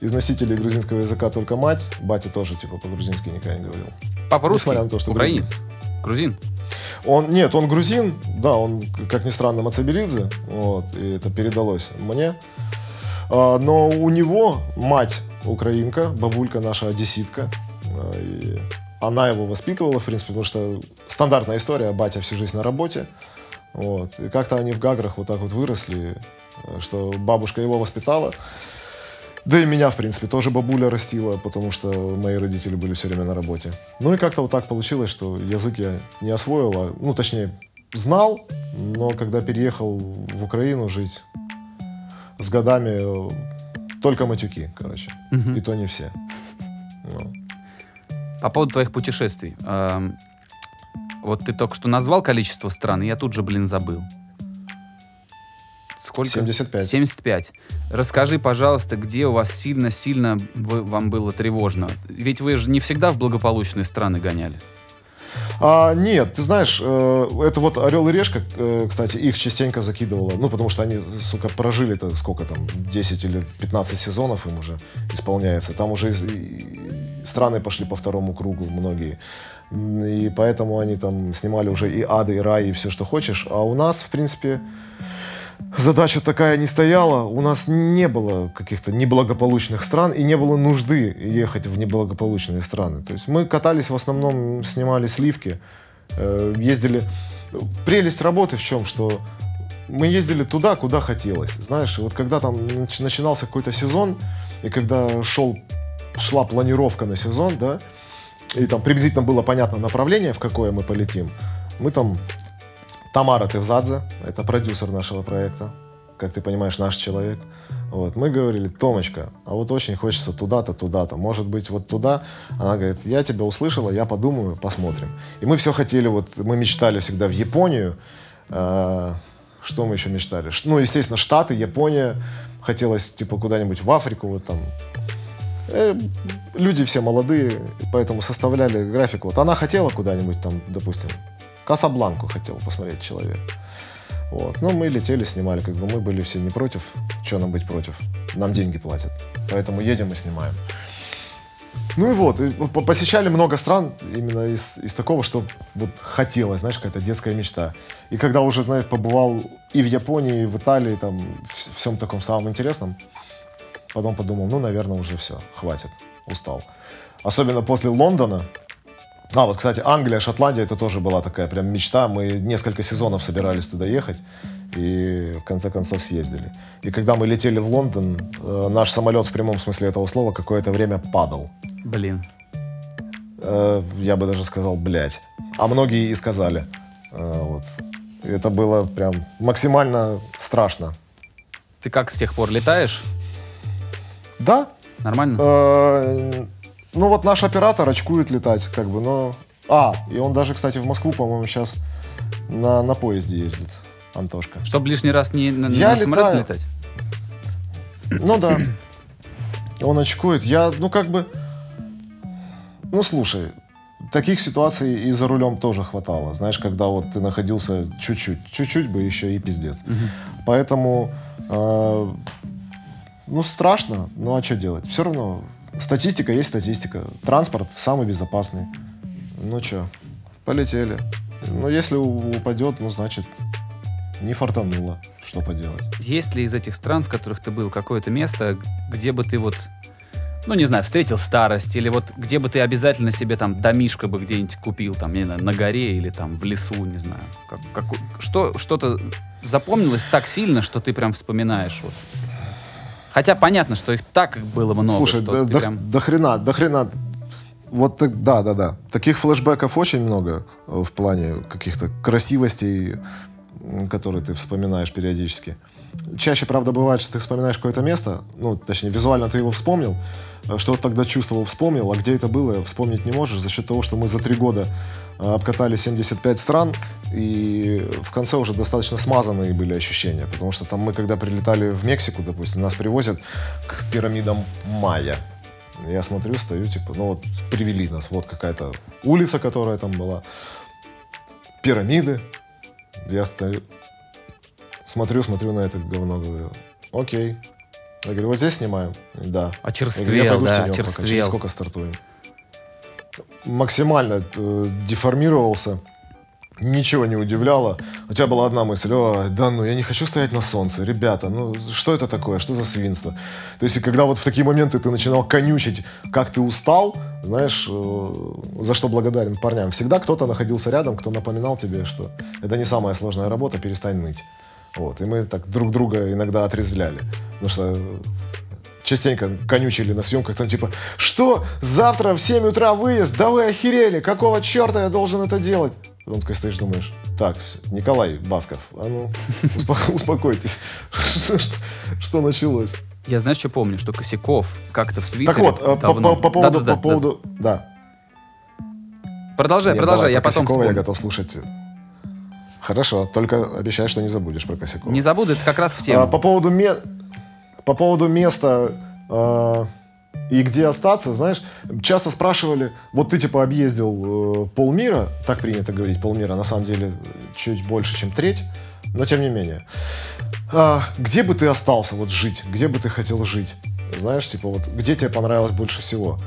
из носителей грузинского языка только мать, батя тоже, типа, по-грузински никогда не говорил. Папа русский, Несмотря на то, что украинец, грузин. Он, нет, он грузин, да, он, как ни странно, Мацаберидзе, вот, и это передалось мне. А, но у него мать украинка, бабулька наша одесситка, а, и она его воспитывала, в принципе, потому что стандартная история, батя всю жизнь на работе, вот, и как-то они в Гаграх вот так вот выросли, что бабушка его воспитала, да и меня, в принципе, тоже бабуля растила, потому что мои родители были все время на работе. Ну и как-то вот так получилось, что язык я не освоил, а, ну, точнее, знал, но когда переехал в Украину жить, с годами э, только матюки, короче. Мгм. И то не все. Ну. По поводу твоих путешествий. Эм, Вот ты только что назвал количество стран, и я тут же, блин, забыл. Сколько? 75. 75. Расскажи, пожалуйста, где у вас сильно-сильно вам было тревожно? Ведь вы же не всегда в благополучные страны гоняли. А, нет, ты знаешь, э, это вот Орел и Решка, э, кстати, их частенько закидывало. Ну, потому что они, сука, прожили-то сколько там, 10 или 15 сезонов им уже исполняется. Там уже и страны пошли по второму кругу многие. И поэтому они там снимали уже и ады, и рай, и все, что хочешь. А у нас, в принципе, задача такая не стояла. У нас не было каких-то неблагополучных стран и не было нужды ехать в неблагополучные страны. То есть мы катались в основном, снимали сливки, э, ездили. Прелесть работы в чем, что мы ездили туда, куда хотелось. Знаешь, вот когда там нач- начинался какой-то сезон, и когда шел, шла планировка на сезон, да, и там приблизительно было понятно направление, в какое мы полетим, мы там Тамара Тевзадзе, это продюсер нашего проекта, как ты понимаешь, наш человек. Вот, мы говорили, Томочка, а вот очень хочется туда-то, туда-то, может быть, вот туда. Она говорит, я тебя услышала, я подумаю, посмотрим. И мы все хотели, вот мы мечтали всегда в Японию. Э, что мы еще мечтали? Ну, естественно, Штаты, Япония. Хотелось, типа, куда-нибудь в Африку, вот там. Э, люди все молодые, поэтому составляли график. Вот она хотела куда-нибудь там, допустим, Касабланку хотел посмотреть человек. Вот. Но мы летели, снимали, как бы мы были все не против. Что нам быть против? Нам деньги платят. Поэтому едем и снимаем. Ну и вот, и по- посещали много стран именно из, из такого, что вот хотелось, знаешь, какая-то детская мечта. И когда уже, знаешь, побывал и в Японии, и в Италии, там, в всем таком самом интересном, потом подумал, ну, наверное, уже все, хватит, устал. Особенно после Лондона, а, вот, кстати, Англия, Шотландия, это тоже была такая прям мечта. Мы несколько сезонов собирались туда ехать и в конце концов съездили. И когда мы летели в Лондон, э, наш самолет в прямом смысле этого слова какое-то время падал. Блин. Э, я бы даже сказал, блядь. А многие и сказали. Э, вот. Это было прям максимально страшно. Ты как с тех пор летаешь? Да, Нормально? Э, Ну вот наш оператор очкует летать, как бы, но... А, и он даже, кстати, в Москву, по-моему, сейчас на, на поезде ездит, Антошка. Чтобы лишний раз не на, Я на самолете летаю. летать? Ну да, он очкует. Я, ну как бы... Ну слушай, таких ситуаций и за рулем тоже хватало. Знаешь, когда вот ты находился чуть-чуть, чуть-чуть бы еще и пиздец. Поэтому, э, ну страшно, ну а что делать? Все равно статистика есть статистика. Транспорт самый безопасный. Ну что, полетели. Ну если упадет, ну значит не фартануло. Что поделать? Есть ли из этих стран, в которых ты был, какое-то место, где бы ты вот, ну не знаю, встретил старость, или вот где бы ты обязательно себе там домишко бы где-нибудь купил, там, не знаю, на горе или там в лесу, не знаю. Как, как- что, что-то запомнилось так сильно, что ты прям вспоминаешь вот. Хотя понятно, что их так было много, Слушай, что ты до, прям... до хрена, до хрена. Вот так, да, да, да. Таких флешбеков очень много э, в плане каких-то красивостей, которые ты вспоминаешь периодически. Чаще, правда, бывает, что ты вспоминаешь какое-то место, ну, точнее, визуально ты его вспомнил, э, что тогда чувствовал, вспомнил, а где это было, вспомнить не можешь за счет того, что мы за три года э, обкатали 75 стран, и в конце уже достаточно смазанные были ощущения, потому что там мы, когда прилетали в Мексику, допустим, нас привозят к пирамидам Майя. Я смотрю, стою, типа, ну вот привели нас, вот какая-то улица, которая там была, пирамиды. Я стою, смотрю, смотрю на это говно, говорю, окей. Я говорю, вот здесь снимаем? Да. Очерствел, да, пока, через очерствел. сколько стартуем? Максимально э, деформировался, ничего не удивляло. У тебя была одна мысль, «Ой, да ну, я не хочу стоять на солнце, ребята, ну, что это такое, что за свинство? То есть, и когда вот в такие моменты ты начинал конючить, как ты устал, знаешь, э, за что благодарен парням, всегда кто-то находился рядом, кто напоминал тебе, что это не самая сложная работа, перестань ныть. Вот, и мы так друг друга иногда отрезвляли. Потому что частенько конючили на съемках, там типа, что, завтра в 7 утра выезд? Да вы охерели, какого черта я должен это делать? Потом такой стоишь, думаешь, так, Николай Басков, а ну, успо- успокойтесь, Что- началось? Я знаешь, что помню? Что Косяков как-то в Твиттере Так вот, э, по давно- по- по поводу, Да-да-да, по поводу, да. Продолжай, Нет, продолжай, давай, я потом Косякова я готов слушать. Хорошо, только обещай, что не забудешь про Косякова. Не забуду, это как раз в тему. А, по поводу ме- по поводу места э, и где остаться, знаешь, часто спрашивали, вот ты типа объездил э, полмира, так принято говорить полмира, на самом деле чуть больше, чем треть, но тем не менее. А, где бы ты остался вот жить, где бы ты хотел жить, знаешь, типа вот где тебе понравилось больше всего?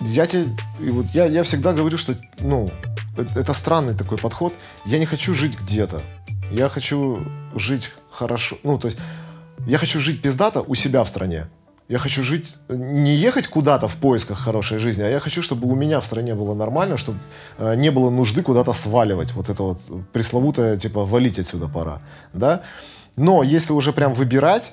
Я тебе, вот я, я всегда говорю, что, ну, это, это странный такой подход. Я не хочу жить где-то. Я хочу жить хорошо. Ну, то есть, я хочу жить пиздато у себя в стране. Я хочу жить, не ехать куда-то в поисках хорошей жизни, а я хочу, чтобы у меня в стране было нормально, чтобы э, не было нужды куда-то сваливать. Вот это вот пресловутое, типа, валить отсюда пора. Да? Но если уже прям выбирать,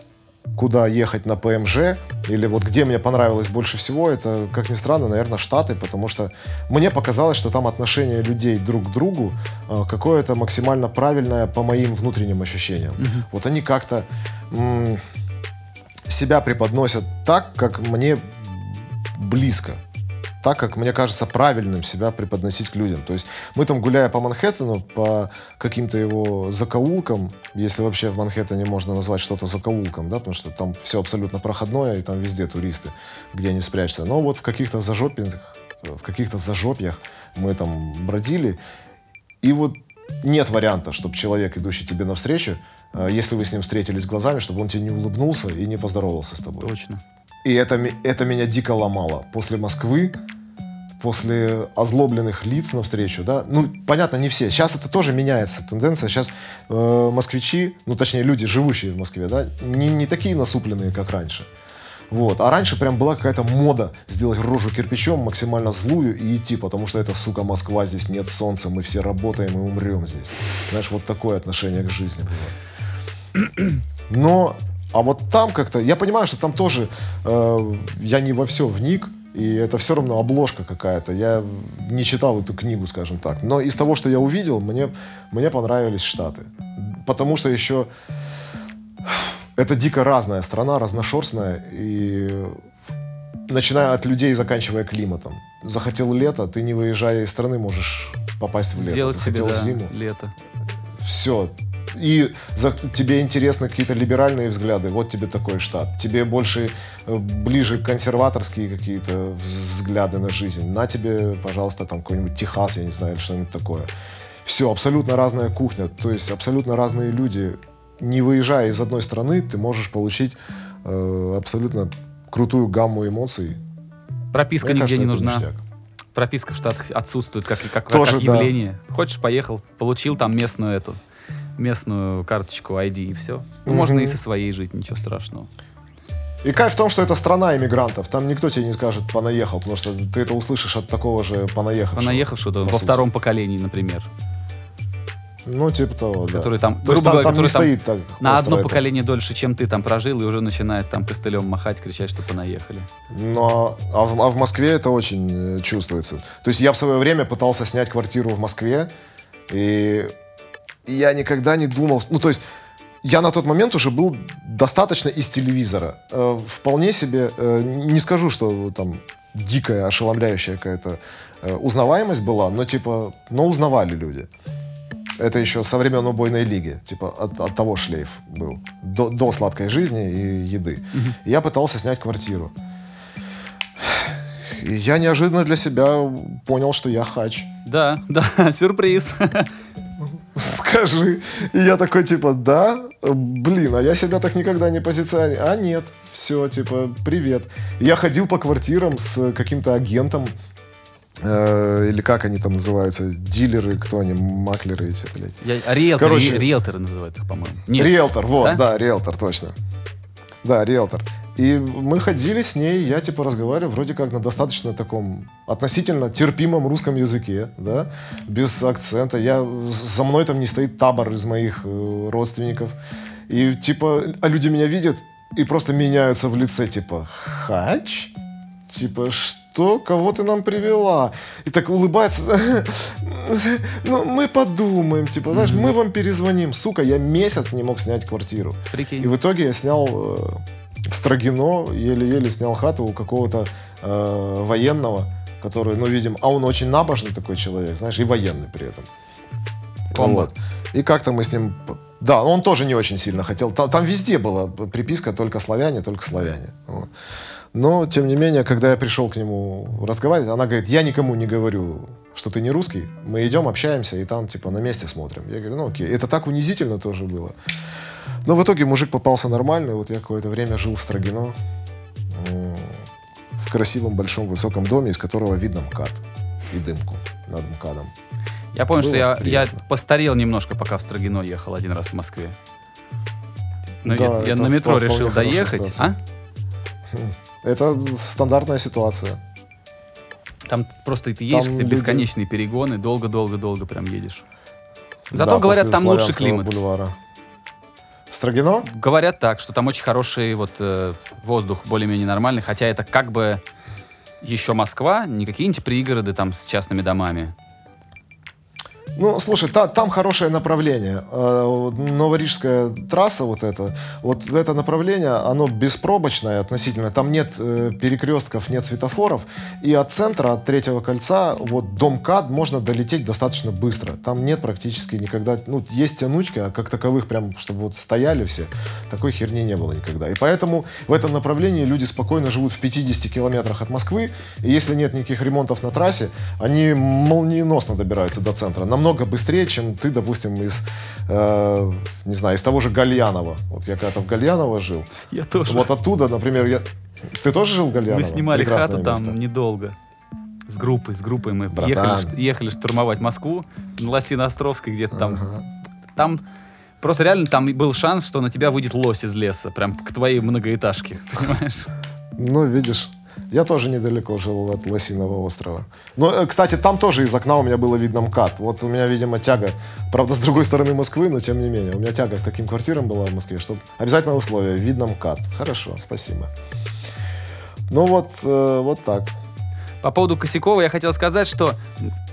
куда ехать на ПМЖ, или вот где мне понравилось больше всего, это, как ни странно, наверное, Штаты, потому что мне показалось, что там отношение людей друг к другу э, какое-то максимально правильное по моим внутренним ощущениям. Мгм. Вот они как-то м, себя преподносят так, как мне близко. Так, как мне кажется правильным себя преподносить к людям. То есть мы там, гуляя по Манхэттену, по каким-то его закоулкам, если вообще в Манхэттене можно назвать что-то закоулком, да, потому что там все абсолютно проходное, и там везде туристы, где они спрячутся. Но вот в каких-то зажопинах, в каких-то зажопьях мы там бродили, и вот нет варианта, чтобы человек, идущий тебе навстречу, э, если вы с ним встретились глазами, чтобы он тебе не улыбнулся и не поздоровался с тобой. Точно. И это, это меня дико ломало. После Москвы, после озлобленных лиц навстречу, да, ну, понятно, не все. Сейчас это тоже меняется, тенденция. Сейчас э, москвичи, ну, точнее, люди, живущие в Москве, да, не, не такие насупленные, как раньше. Вот. А раньше прям была какая-то мода сделать рожу кирпичом, максимально злую и идти, потому что это, сука, Москва, здесь нет солнца, мы все работаем и умрем здесь. Знаешь, вот такое отношение к жизни было. Но, а вот там как-то, я понимаю, что там тоже э, я не во все вник, и это все равно обложка какая-то. Я не читал эту книгу, скажем так. Но из того, что я увидел, мне, мне понравились Штаты. Потому что еще это дико разная страна, разношерстная, и начиная от людей, заканчивая климатом. Захотел лето, ты не выезжая из страны можешь попасть в лето. Сделать себе, Захотел да, зиму, лето. все. И за- тебе интересны какие-то либеральные взгляды, вот тебе такой штат. Тебе больше э, ближе консерваторские какие-то вз- взгляды на жизнь. На тебе, пожалуйста, там какой-нибудь Техас, я не знаю, или что-нибудь такое. Все, абсолютно разная кухня, то есть абсолютно разные люди. Не выезжая из одной страны, ты можешь получить э, абсолютно крутую гамму эмоций. Прописка Мне нигде кажется, не нужна. ништяк. Прописка в Штатах отсутствует как, как, Тоже, как да. явление. Хочешь, поехал, получил там местную эту местную карточку ID и все. Ну, можно и со своей жить, ничего страшного. И кайф в том, что это страна иммигрантов. Там никто тебе не скажет «понаехал», потому что ты это услышишь от такого же понаехавшего. Понаехавшего по во втором поколении, например. Ну, типа того, да. Который там, То грубо там, говоря, там который не там стоит так на одно это. поколение дольше, чем ты там прожил, и уже начинает там костылем махать, кричать, что понаехали. Но, а в, а в Москве это очень э, чувствуется. То есть я в свое время пытался снять квартиру в Москве, и я никогда не думал... Ну, то есть я на тот момент уже был достаточно из телевизора. Э, вполне себе, э, не скажу, что там дикая, ошеломляющая какая-то э, узнаваемость была, но типа, но узнавали люди. Это еще со времен убойной лиги. Типа от, от того шлейф был. До, до сладкой жизни и еды. И я пытался снять квартиру. И я неожиданно для себя понял, что я хач. Да, да, сюрприз. Скажи. И я такой, типа, да, блин, а я себя так никогда не позиционирую. А нет, все, типа, привет. Я ходил по квартирам с каким-то агентом, э, или как они там называются, дилеры, кто они, маклеры эти, блядь. Я, риэлторы, Короче- ри- риэлторы называют их, по-моему. Нет. Риэлтор, вот, Да? да? риэлтор, точно. Да, риэлтор. И мы ходили с ней, я типа разговариваю вроде как на достаточно таком относительно терпимом русском языке, да, без акцента. Я, за мной там не стоит табор из моих э, родственников. И типа, а люди меня видят и просто меняются в лице, типа, хач? Типа, что? Кого ты нам привела? И так улыбается. Ну, мы подумаем, типа, знаешь, мы вам перезвоним. Сука, я месяц не мог снять квартиру. И Прикинь. в итоге я снял э, в Строгино, еле-еле снял хату у какого-то э, военного, который, ну, видим, а он очень набожный такой человек, знаешь, и военный при этом. Комбо. Вот. И как-то мы с ним... Да, он тоже не очень сильно хотел. Там, там везде была приписка только славяне, только славяне. Вот. Но, тем не менее, когда я пришел к нему разговаривать, она говорит, я никому не говорю, что ты не русский. Мы идем, общаемся, и там, типа, на месте смотрим. Я говорю, ну окей. Это так унизительно тоже было. Но в итоге мужик попался нормальный. Вот я какое-то время жил в Строгино. В красивом, большом, высоком доме, из которого видно МКАД и дымку над МКАДом. Я помню, что было я, я приятно. постарел немножко, пока в Строгино ехал один раз в Москве. Ну, Да, я, я на метро решил доехать, ситуация. а? Это стандартная ситуация. Там просто ты едешь, Там ты люди- бесконечные перегоны, долго-долго-долго прям едешь. Зато Да, говорят, там лучше климат. бульвара. Строгино? Говорят так, что там очень хороший вот э, воздух, более-менее нормальный, хотя это как бы еще Москва, не какие-нибудь пригороды там с частными домами. Ну, слушай, та- там хорошее направление. Э, Новорижская трасса вот эта, вот это направление, оно беспробочное относительно. Там нет э, перекрестков, нет светофоров. И от центра, от третьего кольца, вот до МКАД можно долететь достаточно быстро. Там нет практически никогда... Ну, есть тянучка, а как таковых прям, чтобы вот стояли все, такой херни не было никогда. И поэтому в этом направлении люди спокойно живут в 50 километрах от Москвы. И если нет никаких ремонтов на трассе, они молниеносно добираются до центра. Намного быстрее, чем ты, допустим, из, э, не знаю, из того же Гальянова. Вот я когда-то в Гальяново жил. Я тоже. Вот оттуда, например, я... Ты тоже жил в Гальяново? Мы снимали Прекрасное хату там место. недолго. С группой, с группой мы Братан. ехали, ехали штурмовать Москву на Лосино-Островской где-то там. Ага. Там просто реально там был шанс, что на тебя выйдет лось из леса, прям к твоей многоэтажке, понимаешь? Ну, видишь, я тоже недалеко жил от Лосиного острова. Но, э, кстати, там тоже из окна у меня было видно МКАД. Вот у меня, видимо, тяга, правда, с другой стороны Москвы, но тем не менее. У меня тяга к таким квартирам была в Москве, что обязательно условие, видно МКАД. Хорошо, спасибо. Ну вот, э, вот так. По поводу Косякова я хотел сказать, что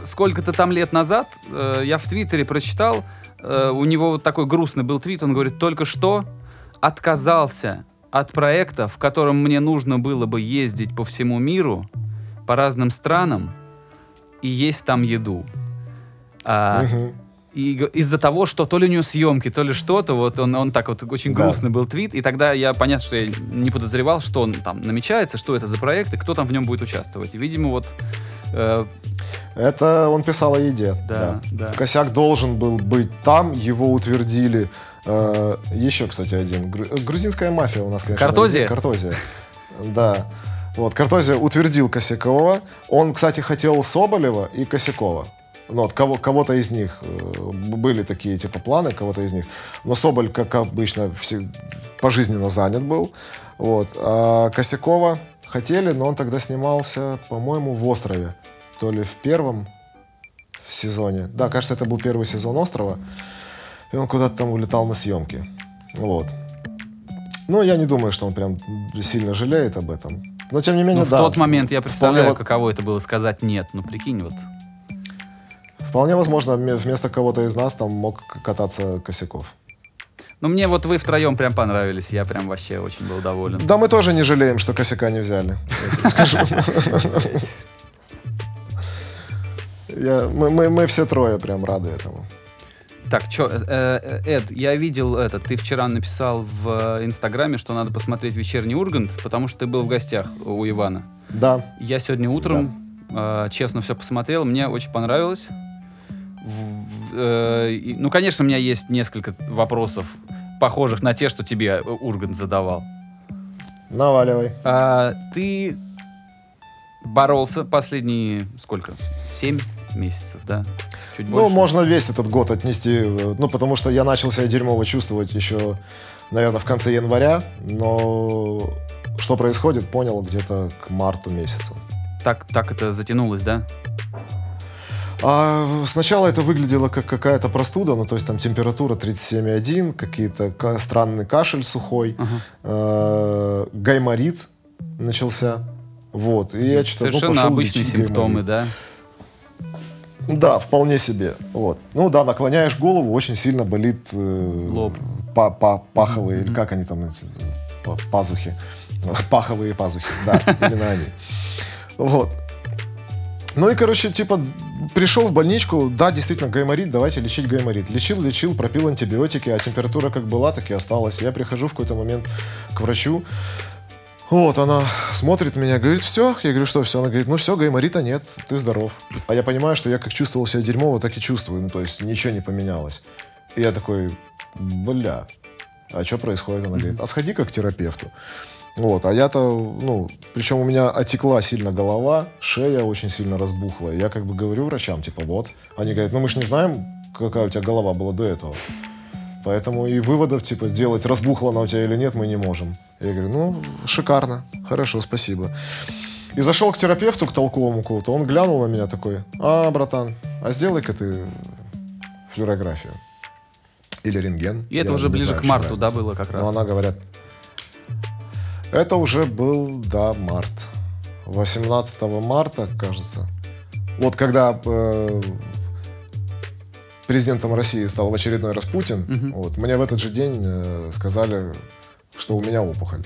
сколько-то там лет назад э, я в Твиттере прочитал, э, у него вот такой грустный был твит, он говорит, только что отказался от проекта, в котором мне нужно было бы ездить по всему миру, по разным странам и есть там еду. А, и из-за того, что то ли у него съемки, то ли что-то, вот он, он так вот очень Да. грустный был твит, и тогда я понятно, что я не подозревал, что он там намечается, что это за проект и кто там в нем будет участвовать. И, видимо, вот э, Это он писал о еде. Да, да. Косяк должен был быть там, его утвердили. Э, еще, кстати, один. Гру- грузинская мафия у нас, конечно. Картозия? Картозия. Да. Вот, Картозия утвердил Косякова. Он, кстати, хотел Соболева и Косякова. Ну, вот, кого, кого-то из них э, были такие типа планы, кого-то из них. Но Соболь, как обычно, все, пожизненно занят был. Вот. А Косякова хотели, но он тогда снимался, по-моему, в «Острове». То ли в первом сезоне. Да, кажется, это был первый сезон «Острова». И он куда-то там улетал на съемки. Вот. Ну, я не думаю, что он прям сильно жалеет об этом. Но, тем не менее, ну, в да. тот момент я представляю, вот- каково это было сказать нет. Ну, прикинь, вот. Вполне возможно, ме- вместо кого-то из нас там мог кататься Косяков. Ну, мне вот вы втроем прям понравились. Я прям вообще очень был доволен. Да, мы тоже не жалеем, что Косяка не взяли. Я- Мы мы- мы все трое прям рады этому. Так, что, Эд, я видел это, ты вчера написал в э, Инстаграме, что надо посмотреть «Вечерний Ургант», потому что ты был в гостях у Ивана. Да, Я сегодня утром, э, честно, все посмотрел, мне очень понравилось. В- в- э, и- ну, конечно, у меня есть несколько вопросов, похожих на те, что тебе э, Ургант задавал. наваливай. А, ты боролся последние, сколько, семь месяцев, да? Чуть больше? Ну, можно весь этот год отнести, э, ну, потому что я начал себя дерьмово чувствовать еще, наверное, в конце января, но что происходит, понял где-то к марту месяцу. Так, так это затянулось, да? А сначала это выглядело как какая-то простуда, ну, то есть там температура 37,1, какие-то ка- странный кашель сухой, Ага. э, гайморит начался. Вот, и я что-то, ну, Совершенно пошел обычные симптомы, гайморит. да? Да, вполне себе. Вот. Ну да, наклоняешь голову, очень сильно болит э, Лоб. па- па- паховые, или как они там, эти, па- пазухи. Паховые пазухи, да, именно они. Вот. Ну и, короче, типа, пришел в больничку, да, действительно, гайморит, давайте лечить гайморит. Лечил, лечил, пропил антибиотики, а температура как была, так и осталась. Я прихожу в какой-то момент к врачу, вот, она смотрит меня, говорит, все. Я говорю, что все? Она говорит, ну все, гайморита нет, ты здоров. А я понимаю, что я как чувствовал себя дерьмово, так и чувствую. Ну, то есть ничего не поменялось. И я такой, бля, а что происходит? Она говорит, а сходи-ка к терапевту. Вот, а я-то, ну, причем у меня отекла сильно голова, шея очень сильно разбухла. И Я как бы говорю врачам, типа, вот. Они говорят, ну мы же не знаем, какая у тебя голова была до этого. Поэтому и выводов, типа, делать, разбухла она у тебя или нет, мы не можем. Я говорю, ну, шикарно, хорошо, спасибо. И зашел к терапевту, к толковому какому-то, он глянул на меня такой, а, братан, а сделай-ка ты флюорографию. Или рентген. И это уже ближе знаю, к марту, разница. да, было как Но раз? она говорят, это уже был, да, март. 18 марта, кажется. Вот когда э, президентом России стал в очередной раз Путин, Мгм. вот, мне в этот же день э, сказали, что у меня опухоль.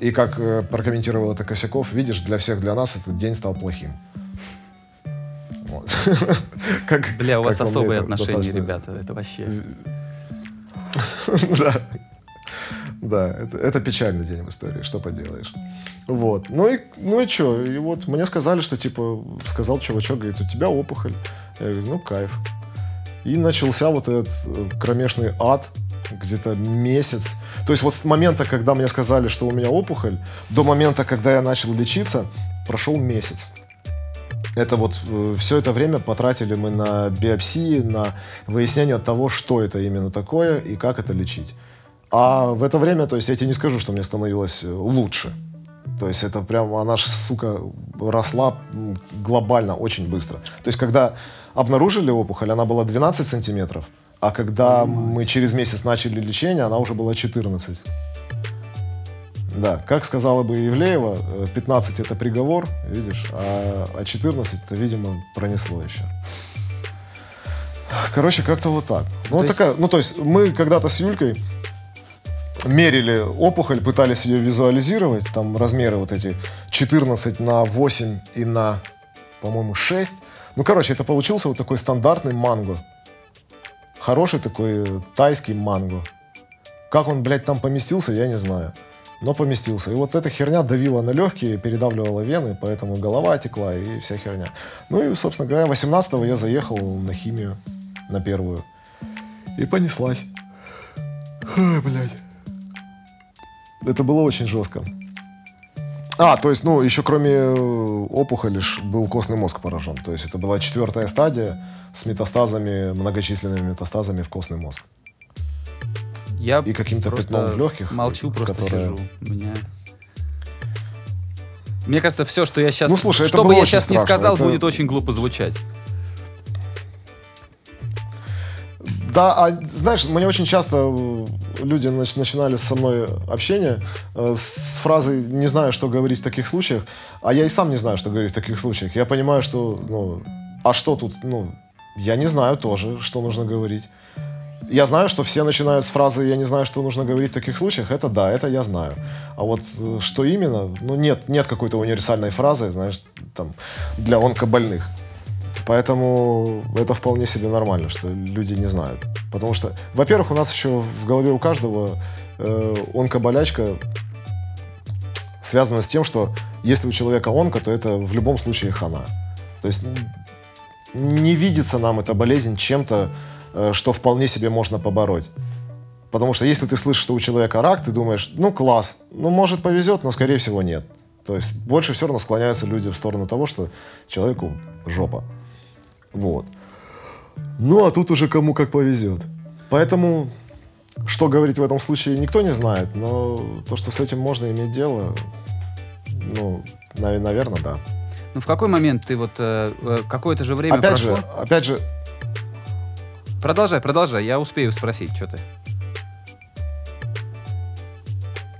И как э, прокомментировал это Косяков, видишь, для всех, для нас этот день стал плохим. Вот. Как- Бля, у вас особые отношения, достаточно- ребята, это вообще... Да. Да, это, это печальный день в истории, что поделаешь. Вот. Ну и, ну и что? И вот мне сказали, что типа, сказал чувачок, говорит, у тебя опухоль. Я говорю, ну кайф. И начался вот этот э, кромешный ад, где-то месяц. То есть вот с момента, когда мне сказали, что у меня опухоль, до момента, когда я начал лечиться, прошел месяц. Это вот все это время потратили мы на биопсии, на выяснение того, что это именно такое и как это лечить. А в это время, то есть я тебе не скажу, что мне становилось э, лучше. То есть это прям, она ж, сука, росла глобально очень быстро. То есть когда обнаружили опухоль, она была 12 сантиметров, а когда мы через месяц начали лечение, она уже была 14. Да, как сказала бы Евлеева, э, 15 это приговор, видишь, а, а 14 это, видимо, пронесло еще. Короче, как-то вот так. Ну, То вот есть- такая, ну, то есть мы когда-то с Юлькой мерили опухоль, пытались ее визуализировать, там размеры вот эти 14 на 8 и на, по-моему, 6. Ну, короче, это получился вот такой стандартный манго. Хороший такой э, тайский манго. Как он, блядь, там поместился, я не знаю. Но поместился. И вот эта херня давила на легкие, передавливала вены, поэтому голова текла и вся херня. Ну и, собственно говоря, 18-го я заехал на химию, на первую. И понеслась. Ой, блядь. Это было очень жестко. А, то есть, ну, еще кроме э, опухоли был костный мозг поражен. То есть это была четвертая стадия с метастазами, многочисленными метастазами в костный мозг. Я И каким-то пятном в легких. молчу, просто которое- сижу. Меня... Мне кажется, все, что я сейчас... Ну, слушай, что бы я сейчас не страшно. сказал, Это- будет очень глупо звучать. Да, а знаешь, мне очень часто э, люди нач- начинали со мной общение э, с фразой «не знаю, что говорить в таких случаях», а я и сам не знаю, что говорить в таких случаях. Я понимаю, что, ну, а что тут, ну, я не знаю тоже, что нужно говорить. Я знаю, что все начинают с фразы «я не знаю, что нужно говорить в таких случаях». Это да, это я знаю. А вот э, что именно, ну, нет, нет какой-то универсальной фразы, знаешь, там, для онкобольных. Поэтому это вполне себе нормально, что люди не знают. Потому что, во-первых, у нас еще в голове у каждого э, онкоболячка связана с тем, что если у человека онко, то это в любом случае хана. То есть не видится нам эта болезнь чем-то, э, что вполне себе можно побороть. Потому что если ты слышишь, что у человека рак, ты думаешь, ну класс, ну может повезет, но скорее всего нет. То есть больше все равно склоняются люди в сторону того, что человеку жопа. Вот. Ну, а тут уже кому как повезет. Поэтому, что говорить в этом случае, никто не знает. Но то, что с этим можно иметь дело, ну, наверное, да. Ну, в какой момент ты вот... э, э, какое-то же время опять прошло? же, опять же, Продолжай, продолжай, я успею спросить, что ты.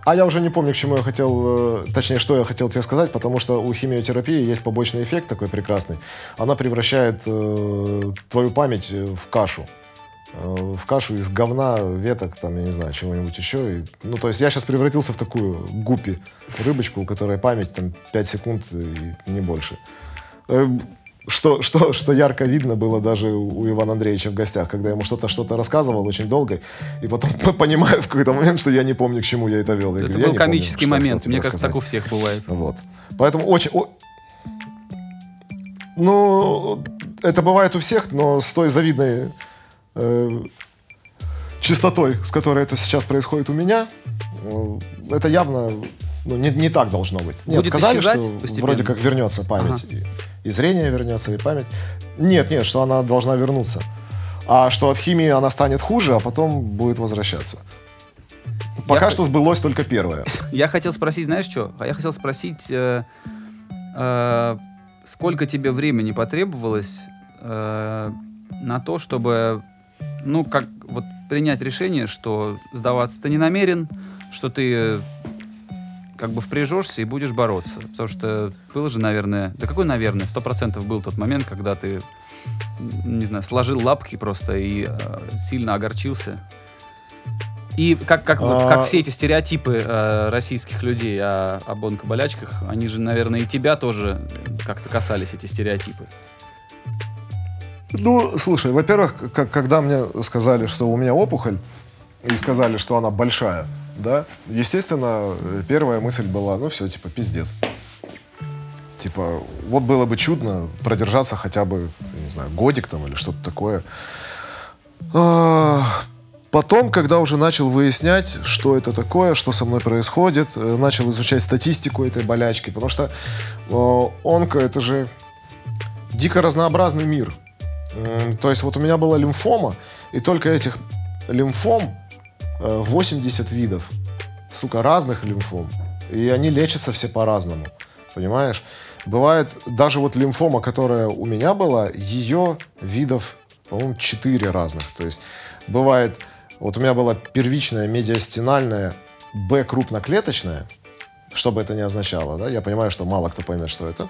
А я уже не помню, к чему я хотел, э, точнее, что я хотел тебе сказать, потому что у химиотерапии есть побочный эффект такой прекрасный. Она превращает э, твою память э, в кашу. Э, в кашу из говна, веток, там, я не знаю, чего-нибудь еще. И, ну, то есть я сейчас превратился в такую гуппи, рыбочку, у которой память там 5 секунд и не больше. Что, что, что ярко видно было даже у Ивана Андреевича в гостях, когда я ему что-то что-то рассказывал очень долго, и потом понимаю в какой-то момент, что я не помню, к чему я это вел. Я Это говорю, «Я был помню, комический что хотел момент. Мне кажется, так у рассказать». всех бывает. Вот. Поэтому очень... о- Ну, это бывает у всех, но с той завидной э, чистотой, с которой это сейчас происходит у меня, э, это явно ну, не, не так должно быть. Нет, Будет сказали, что постепенно? вроде как вернется память. И, и зрение вернется, и память. Нет, нет, что она должна вернуться. А что от химии она станет хуже, а потом будет возвращаться. Пока Я- что сбылось только первое. Я хотел спросить, знаешь что? А я хотел спросить, э, э, сколько тебе времени потребовалось э, на то, чтобы, ну, как вот принять решение, что сдаваться ты не намерен, что ты как бы впряжешься и будешь бороться. Потому что было же, наверное, да какой, наверное, сто процентов был тот момент, когда ты, не знаю, сложил лапки просто и э, сильно огорчился. И как, как, вот, А. как все эти стереотипы э, российских людей о, об онкоболячках, они же, наверное, и тебя тоже как-то касались, эти стереотипы. Ну, слушай, во-первых, когда мне сказали, что у меня опухоль, и сказали, что она большая, да, естественно, первая мысль была, ну все, типа, пиздец. Типа, вот было бы чудно продержаться хотя бы, не знаю, годик там или что-то такое. А, Потом, когда уже начал выяснять, что это такое, что со мной происходит, э, начал изучать статистику этой болячки, потому что э, онко это же дико разнообразный мир. То есть вот у меня была лимфома, и только этих лимфом 80 видов. Сука, разных лимфом. И они лечатся все по-разному. Понимаешь? Бывает, даже вот лимфома, которая у меня была, ее видов, по-моему, 4 разных. То есть бывает, вот у меня была первичная медиастинальная Б крупноклеточная, что бы это ни означало, да, я понимаю, что мало кто поймет, что это.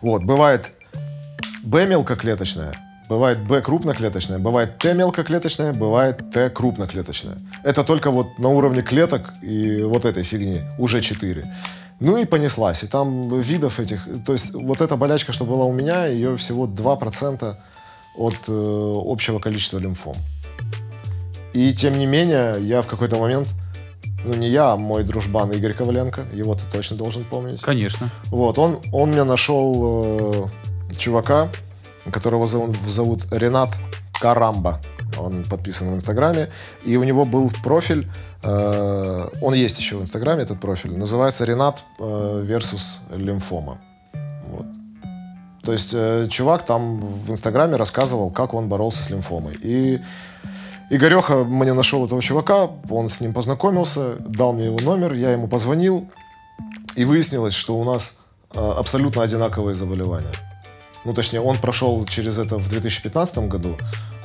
Вот, бывает Б мелкоклеточная, бывает Б крупноклеточная, бывает Т мелкоклеточная, бывает Т крупноклеточная. Это только вот на уровне клеток и вот этой фигни уже 4. Ну и понеслась. И там видов этих... То есть вот эта болячка, что была у меня, ее всего 2% от э, общего количества лимфом. И тем не менее, я в какой-то момент... Ну, не я, а мой дружбан Игорь Коваленко. Его ты точно должен помнить. Конечно. Вот, он, он мне нашел э, чувака, которого зовут, зовут Ренат Карамба. Он подписан в Инстаграме. И у него был профиль, э, он есть еще в Инстаграме, этот профиль, называется Ренат э, versus лимфома. Вот. То есть э, чувак там в Инстаграме рассказывал, как он боролся с лимфомой. И Игореха мне нашел этого чувака, он с ним познакомился, дал мне его номер, я ему позвонил, и выяснилось, что у нас э, абсолютно одинаковые заболевания. Ну, точнее, он прошел через это в 2015 году,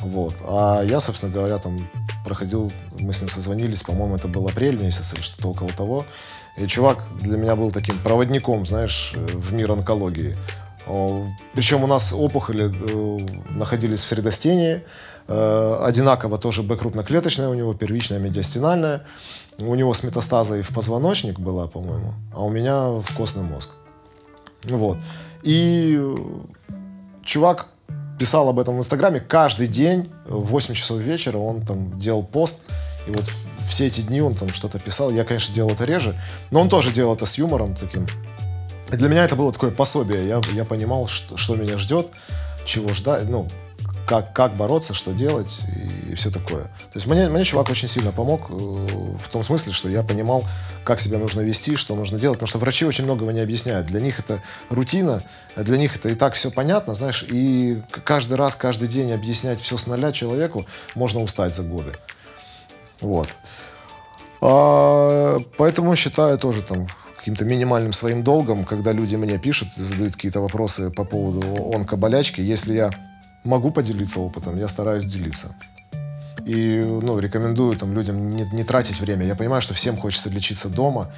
вот. А я, собственно говоря, там проходил, мы с ним созвонились, по-моему, это был апрель месяц или что-то около того. И чувак для меня был таким проводником, знаешь, э, в мир онкологии. Причем у нас опухоли э, находились в средостении, э, одинаково тоже Б крупноклеточная у него, первичная медиастинальная. У него с метастазой в позвоночник была, по-моему, а у меня в костный мозг. Вот. И э, чувак писал об этом в Инстаграме каждый день в 8 часов вечера он там делал пост, и вот все эти дни он там что-то писал. Я, конечно, делал это реже, но он тоже делал это с юмором таким. И для меня это было такое пособие. Я, я понимал, что, что меня ждет, чего ждать, ну, как, как бороться, что делать и, все такое. То есть мне, мне чувак очень сильно помог э, в том смысле, что я понимал, как себя нужно вести, что нужно делать, потому что врачи очень многого не объясняют. Для них это рутина, а для них это и так все понятно, знаешь, и каждый раз, каждый день объяснять все с нуля человеку можно устать за годы. Вот. А, поэтому считаю тоже там каким-то минимальным своим долгом, когда люди мне пишут и задают какие-то вопросы по поводу онкоболячки, если я могу поделиться опытом, я стараюсь делиться. И ну, рекомендую там, людям не, не тратить время. Я понимаю, что всем хочется лечиться дома.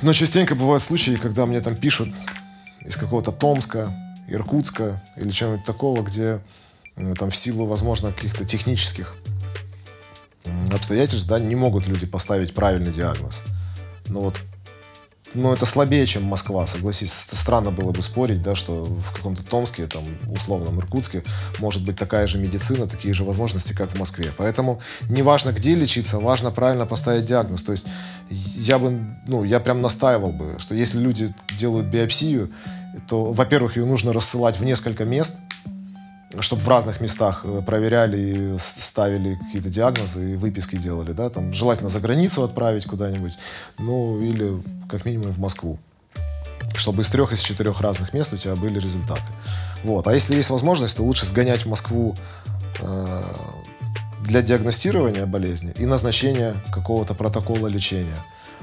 Но частенько бывают случаи, когда мне там пишут из какого-то Томска, Иркутска или чего-нибудь такого, где э, там в силу, возможно, каких-то технических обстоятельств, да, не могут люди поставить правильный диагноз. Но вот ну, это слабее, чем Москва, согласись. Ст- Странно было бы спорить, да, что в каком-то Томске, там, условном Иркутске, может быть такая же медицина, такие же возможности, как в Москве. Поэтому не важно, где лечиться, важно правильно поставить диагноз. То есть я бы, ну, я прям настаивал бы, что если люди делают биопсию, то, во-первых, ее нужно рассылать в несколько мест, чтобы в разных местах э, проверяли, ставили какие-то диагнозы и выписки делали, да, там желательно за границу отправить куда-нибудь, ну или как минимум в Москву, чтобы из трех, из четырех разных мест у тебя были результаты. Вот. А если есть возможность, то лучше сгонять в Москву э, для диагностирования болезни и назначения какого-то протокола лечения.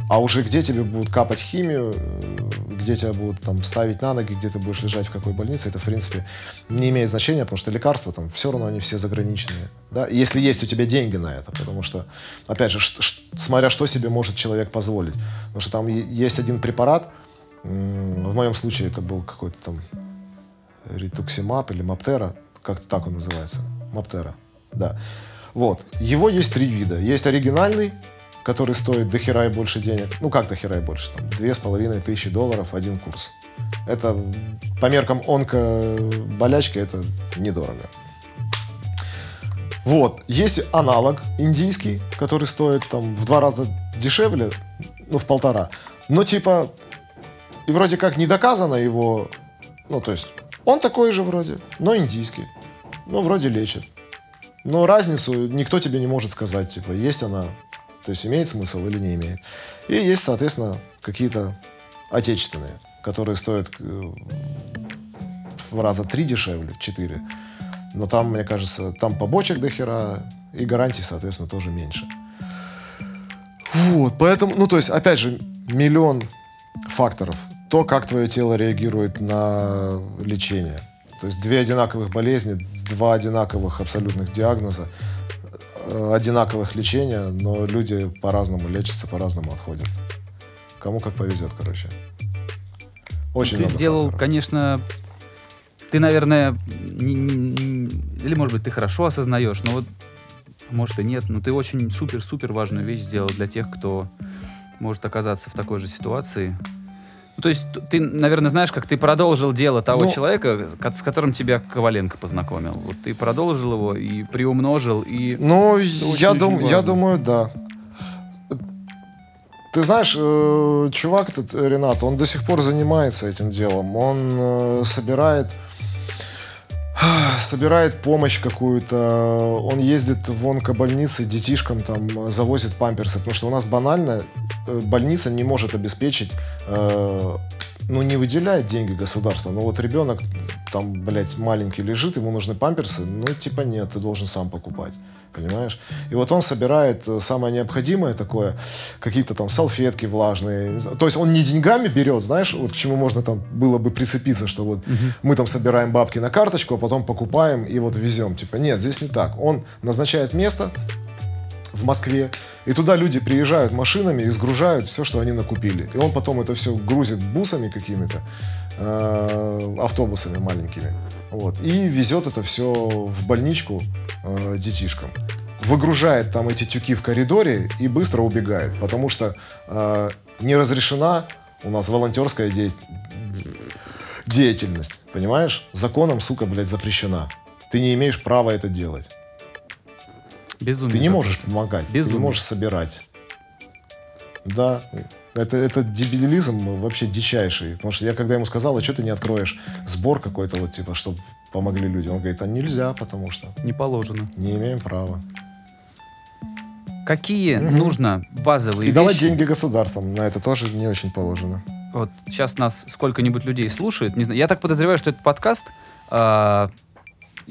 А уже где тебе будут капать химию, э, где тебя будут там ставить на ноги, где ты будешь лежать, в какой больнице, это, в принципе, не имеет значения, потому что лекарства там все равно они все заграниченные. Да? Если есть у тебя деньги на это, потому что, опять же, смотря что себе может человек позволить. Потому что там есть один препарат, в моем случае это был какой-то там ритуксимаб или маптера, как-то так он называется, маптера, да. Вот, его есть три вида. Есть оригинальный, который стоит до хера и больше денег. Ну, как до хера и больше? Там, две с половиной тысячи долларов один курс. Это по меркам онко-болячки это недорого. Вот. Есть аналог индийский, который стоит там в два раза дешевле, ну, в полтора. Но типа, и вроде как не доказано его, ну, то есть, он такой же вроде, но индийский. Ну, вроде лечит. Но разницу никто тебе не может сказать, типа, есть она, то есть имеет смысл или не имеет. И есть, соответственно, какие-то отечественные, которые стоят э, в раза три дешевле, четыре. Но там, мне кажется, там побочек до хера, и гарантий, соответственно, тоже меньше. Вот, поэтому, ну, то есть, опять же, миллион факторов. То, как твое тело реагирует на лечение. То есть две одинаковых болезни, два одинаковых абсолютных диагноза, одинаковых лечения, но люди по-разному лечатся, по-разному отходят. Кому как повезет, короче. Очень ты много сделал, факторов. конечно, ты, наверное, не- не- или, может быть, ты хорошо осознаешь, но вот, может и нет, но ты очень супер-супер важную вещь сделал для тех, кто может оказаться в такой же ситуации. Ну, то есть ты, наверное, знаешь, как ты продолжил дело того Ну- человека, с которым тебя Коваленко познакомил. Вот ты продолжил его и приумножил, и... Ну, я, дум, я думаю, да. Ты знаешь, э, чувак этот, Ренат, он до сих пор занимается этим делом. Он э, собирает собирает помощь какую-то, он ездит в онкобольницы детишкам, там, э, завозит памперсы, потому что у нас банально э, больница не может обеспечить, э, ну, не выделяет деньги государство, но вот ребенок там, блядь, маленький лежит, ему нужны памперсы, ну, типа нет, ты должен сам покупать. Понимаешь? И вот он собирает э, самое необходимое такое, какие-то там салфетки влажные. То есть он не деньгами берет, знаешь, вот к чему можно там было бы прицепиться, что вот мы там собираем бабки на карточку, а потом покупаем и вот везем. Типа нет, здесь не так. Он назначает место в Москве, и туда люди приезжают машинами и сгружают все, что они накупили. И он потом это все грузит бусами какими-то, э, автобусами маленькими. Вот, и везет это все в больничку э, детишкам. Выгружает там эти тюки в коридоре и быстро убегает, потому что э, не разрешена у нас волонтерская де- деятельность, понимаешь? Законом, сука, блядь, запрещена. Ты не имеешь права это делать. Безумие. Ты не можешь помогать, ты Безумие. не можешь собирать. Да, это, это дебилизм вообще дичайший. Потому что я когда ему сказал, а что ты не откроешь сбор какой-то, вот типа, чтобы помогли люди? Он говорит, а нельзя, потому что Не положено. не имеем права. Какие нужно базовые И давать вещи? деньги государствам на это тоже не очень положено. Вот сейчас нас сколько-нибудь людей слушает. Не знаю, я так подозреваю, что этот подкаст, а,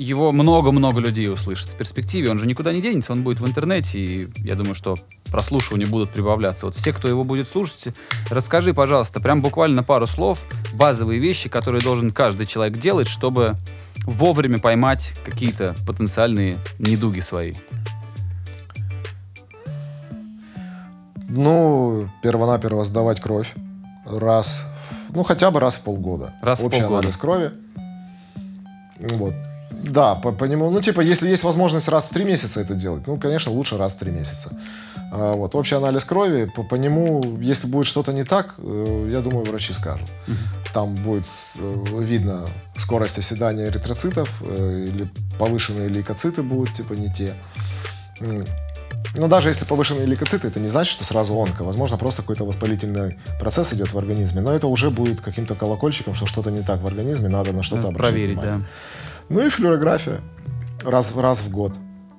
его много-много людей услышит в перспективе. Он же никуда не денется, он будет в интернете, и я думаю, что прослушивания будут прибавляться. Вот все, кто его будет слушать, расскажи, пожалуйста, прям буквально пару слов, базовые вещи, которые должен каждый человек делать, чтобы вовремя поймать какие-то потенциальные недуги свои. Ну, перво-наперво сдавать кровь раз, ну хотя бы раз в полгода. Раз в Общий полгода. анализ крови. Вот. Да, по, по нему, ну типа, если есть возможность раз в три месяца это делать, ну, конечно, лучше раз в три месяца. А, вот, общий анализ крови, по, по нему, если будет что-то не так, э, я думаю, врачи скажут. Там будет э, видно скорость оседания эритроцитов э, или повышенные лейкоциты будут, типа, не те. Но даже если повышенные лейкоциты, это не значит, что сразу онко. Возможно, просто какой-то воспалительный процесс идет в организме. Но это уже будет каким-то колокольчиком, что что-то не так в организме, надо на что-то обратить проверить, внимание. да. Ну и флюорография раз, раз в год.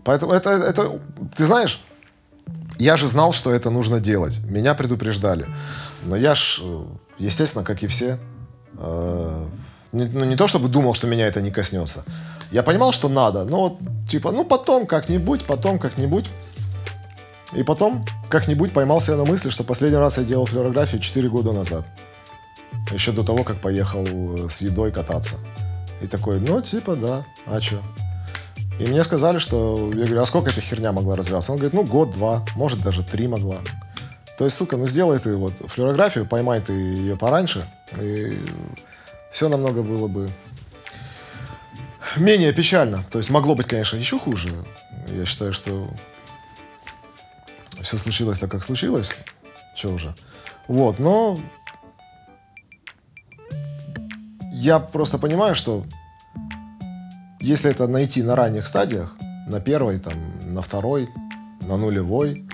Поэтому это, это, ты знаешь, я же знал, что это нужно делать. Меня предупреждали. Но я ж, э, естественно, как и все, э, Не, ну, не то, чтобы думал, что меня это не коснется. Я понимал, что надо, но типа, ну, потом как-нибудь, потом как-нибудь. И потом как-нибудь поймался я на мысли, что последний раз я делал флюорографию 4 года назад. Еще до того, как поехал э, с едой кататься. И такой, ну, типа, да, а что? И мне сказали, что... Я говорю, а сколько эта херня могла развиваться? Он говорит, ну, год-два, может, даже три могла. То есть, сука, ну, сделай ты вот флюорографию, поймай ты ее пораньше, и все намного было бы менее печально. То есть, могло быть, конечно, еще хуже. Я считаю, что все случилось так, как случилось. Че уже. Вот, но я просто понимаю, что если это найти на ранних стадиях, на первой, там, на второй, на нулевой,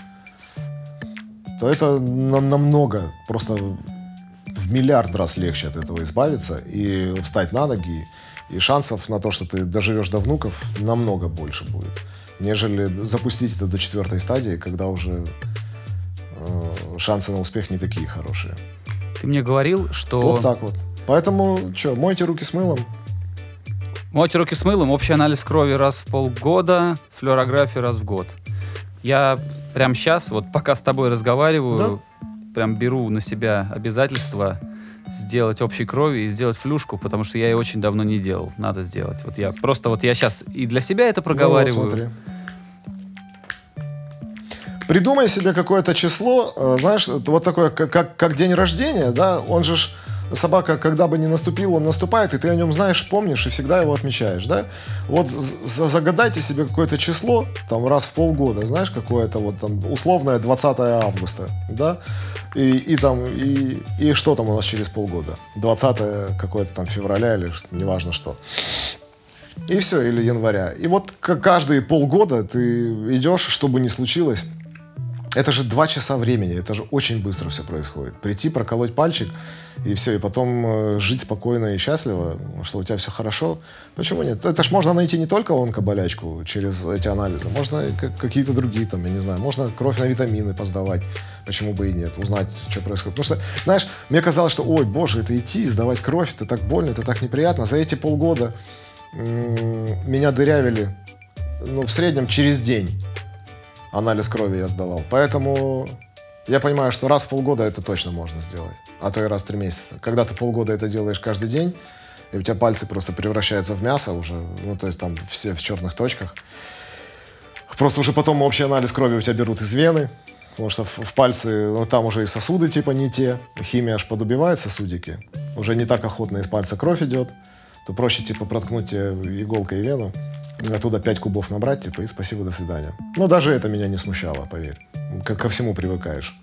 то это нам намного, просто в миллиард раз легче от этого избавиться и встать на ноги. И шансов на то, что ты доживешь до внуков, намного больше будет, нежели запустить это до четвертой стадии, когда уже э, шансы на успех не такие хорошие. Ты мне говорил, что... Вот так вот. Поэтому, что, мойте руки с мылом, Мойте руки с мылом, общий анализ крови раз в полгода, флюорография раз в год. Я прямо сейчас, вот пока с тобой разговариваю, прям беру на себя обязательство сделать общей крови и сделать флюшку, потому что я ее очень давно не делал. Надо сделать. Вот я просто вот я сейчас и для себя это проговариваю. Ну, смотри. Придумай себе какое-то число, э, знаешь, вот такое, как, как, как день рождения, да, он же ж собака, когда бы не наступил, он наступает, и ты о нем знаешь, помнишь и всегда его отмечаешь, да? Вот загадайте себе какое-то число, там, раз в полгода, знаешь, какое-то вот там условное 20 августа, да? И, и там, и, и что там у нас через полгода? 20 какое-то там февраля или неважно что. И все, или января. И вот каждые полгода ты идешь, что бы ни случилось, это же два часа времени, это же очень быстро все происходит. Прийти, проколоть пальчик, и все, и потом э, жить спокойно и счастливо, что у тебя все хорошо. Почему нет? Это ж можно найти не только онкоболячку через эти анализы, можно какие-то другие, там, я не знаю, можно кровь на витамины поздавать, почему бы и нет, узнать, что происходит. Потому что, знаешь, мне казалось, что, ой, боже, это идти, сдавать кровь, это так больно, это так неприятно. За эти полгода меня дырявили, ну, в среднем через день анализ крови я сдавал. Поэтому я понимаю, что раз в полгода это точно можно сделать, а то и раз в три месяца. Когда ты полгода это делаешь каждый день, и у тебя пальцы просто превращаются в мясо уже, ну, то есть там все в черных точках. Просто уже потом общий анализ крови у тебя берут из вены, потому что в, в пальцы, ну, там уже и сосуды типа не те, химия аж подубивает сосудики, уже не так охотно из пальца кровь идет, то проще типа проткнуть иголкой вену, оттуда 5 кубов набрать, типа, и спасибо, до свидания. Но даже это меня не смущало, поверь. Как ко всему привыкаешь.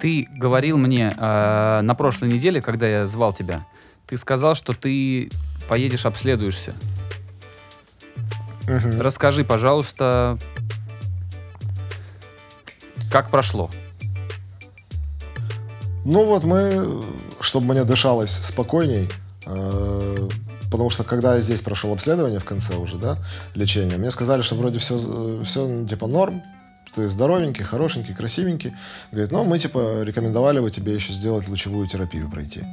Ты говорил мне э, на прошлой неделе, когда я звал тебя, ты сказал, что ты поедешь обследуешься. Угу. Расскажи, пожалуйста, как прошло? Ну вот мы, чтобы мне дышалось спокойней, э, потому что когда я здесь прошел обследование в конце уже, да, лечения, мне сказали, что вроде все, все ну, типа норм, ты здоровенький, хорошенький, красивенький. Говорит, ну, мы, типа, рекомендовали бы тебе еще сделать лучевую терапию пройти.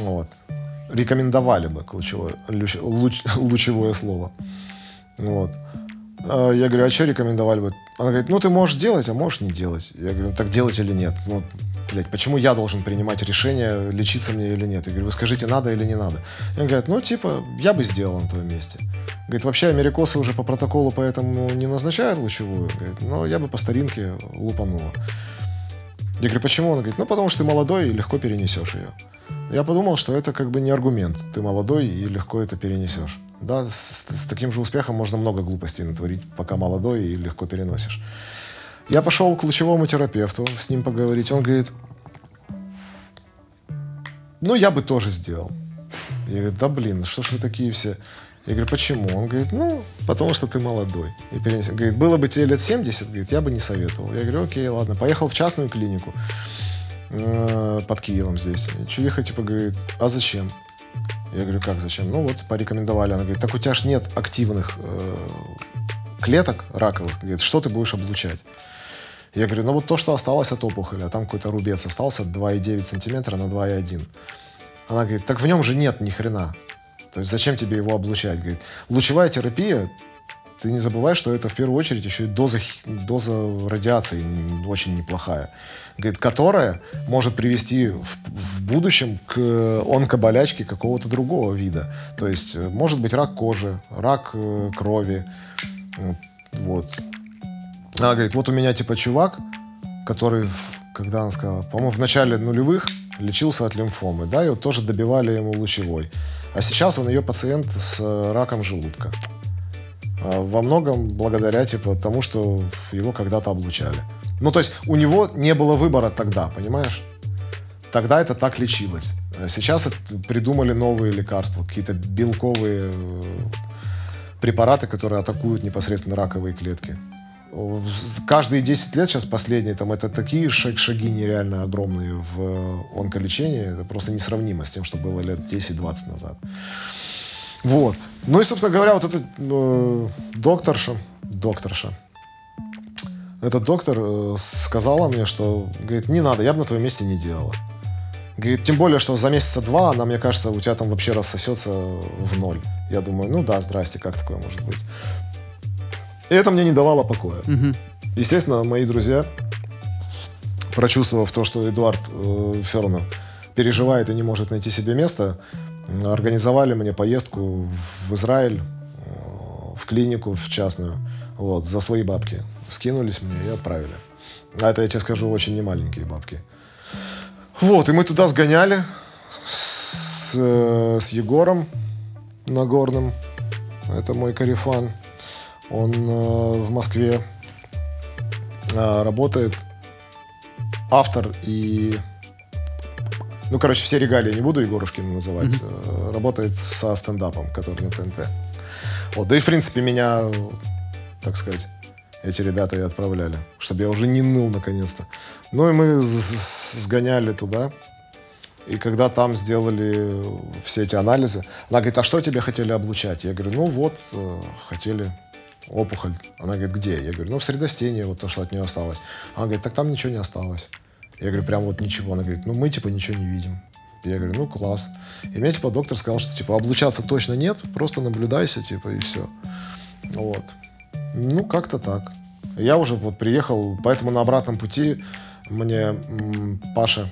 Вот. Рекомендовали бы, ключевое, луч, лучевое слово. Вот. А я говорю, а что рекомендовали бы? Она говорит, ну, ты можешь делать, а можешь не делать. Я говорю, ну, так делать или нет? Ну, блядь, почему я должен принимать решение, лечиться мне или нет? Я говорю, вы скажите, надо или не надо? И он говорит, ну, типа, я бы сделал на твоем месте. Говорит, вообще америкосы уже по протоколу поэтому не назначают лучевую. Говорит, но я бы по старинке лупанула. Я говорю, почему? Он говорит, ну, потому что ты молодой и легко перенесешь ее. Я подумал, что это как бы не аргумент. Ты молодой и легко это перенесешь. Да, с, с таким же успехом можно много глупостей натворить, пока молодой и легко переносишь. Я пошел к лучевому терапевту с ним поговорить. Он говорит, ну, я бы тоже сделал. Я говорю, да блин, что ж вы такие все... Я говорю, почему? Он говорит, ну, потому что ты молодой. И перенес... Говорит, было бы тебе лет 70, говорит, я бы не советовал. Я говорю, окей, ладно. Поехал в частную клинику э, под Киевом здесь. Чувиха типа говорит, а зачем? Я говорю, как зачем? Ну вот, порекомендовали. Она говорит, так у тебя ж нет активных э, клеток раковых. Говорит, что ты будешь облучать? Я говорю, ну вот то, что осталось от опухоли, а там какой-то рубец остался 2,9 сантиметра на 2,1. Она говорит, так в нем же нет ни хрена. То есть зачем тебе его облучать? Говорит, лучевая терапия, ты не забывай, что это в первую очередь еще и доза, доза радиации очень неплохая, говорит, которая может привести в, в будущем к онкоболячке какого-то другого вида. То есть э, может быть рак кожи, рак э, крови. Вот. Она говорит, вот у меня типа чувак, который, когда она сказала, по-моему, в начале нулевых лечился от лимфомы, да, и вот тоже добивали ему лучевой. А сейчас он ее пациент с э, раком желудка. А во многом благодаря типа тому, что его когда-то облучали. Ну, то есть у него не было выбора тогда, понимаешь? Тогда это так лечилось. А сейчас придумали новые лекарства, какие-то белковые э, препараты, которые атакуют непосредственно раковые клетки. Каждые 10 лет сейчас последние, там, это такие шаг, шаги нереально огромные в онколечении, это просто несравнимо с тем, что было лет 10-20 назад. Вот. Ну и, собственно говоря, вот этот э, докторша, докторша, этот доктор э, сказала мне, что, говорит, не надо, я бы на твоем месте не делала. Говорит, тем более, что за месяца два она, мне кажется, у тебя там вообще рассосется в ноль. Я думаю, ну да, здрасте, как такое может быть? И это мне не давало покоя. Угу. Естественно, мои друзья, прочувствовав то, что Эдуард э, все равно переживает и не может найти себе место, организовали мне поездку в Израиль, э, в клинику, в частную, вот, за свои бабки. Скинулись мне и отправили. А это, я тебе скажу, очень немаленькие бабки. Вот, и мы туда сгоняли с, э, с Егором Нагорным. Это мой карифан. Он э, в Москве э, работает. Автор и... Ну, короче, все регалии не буду Егорушкина называть. Mm-hmm. Работает со стендапом, который на ТНТ. Вот, да и, в принципе, меня, так сказать, эти ребята и отправляли, чтобы я уже не ныл наконец-то. Ну и мы сгоняли туда. И когда там сделали все эти анализы, она говорит, а что тебе хотели облучать? Я говорю, ну вот, э, хотели опухоль. Она говорит, где? Я говорю, ну в средостении, вот то, что от нее осталось. Она говорит, так там ничего не осталось. Я говорю, прям вот ничего. Она говорит, ну мы типа ничего не видим. Я говорю, ну класс. И мне типа доктор сказал, что типа облучаться точно нет, просто наблюдайся, типа, и все. Вот. Ну, как-то так. Я уже вот приехал, поэтому на обратном пути мне м, Паша,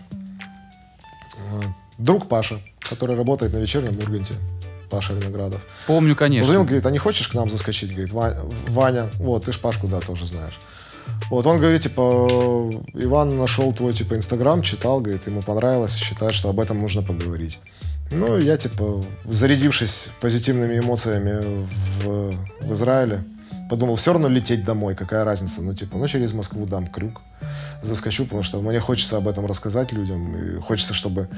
э, друг Паша, который работает на вечернем Урганте, Паша Виноградов. Помню, конечно. Позвонил, говорит, а не хочешь к нам заскочить? Говорит, Ваня, вот, ты ж Пашку, да, тоже знаешь. Вот, он говорит, типа, Иван нашел твой, типа, Инстаграм, читал, говорит, ему понравилось, считает, что об этом нужно поговорить. Ну, я, типа, зарядившись позитивными эмоциями в, в Израиле, подумал, все равно лететь домой, какая разница, ну, типа, ну, через Москву дам крюк, заскочу, потому что мне хочется об этом рассказать людям, и хочется, чтобы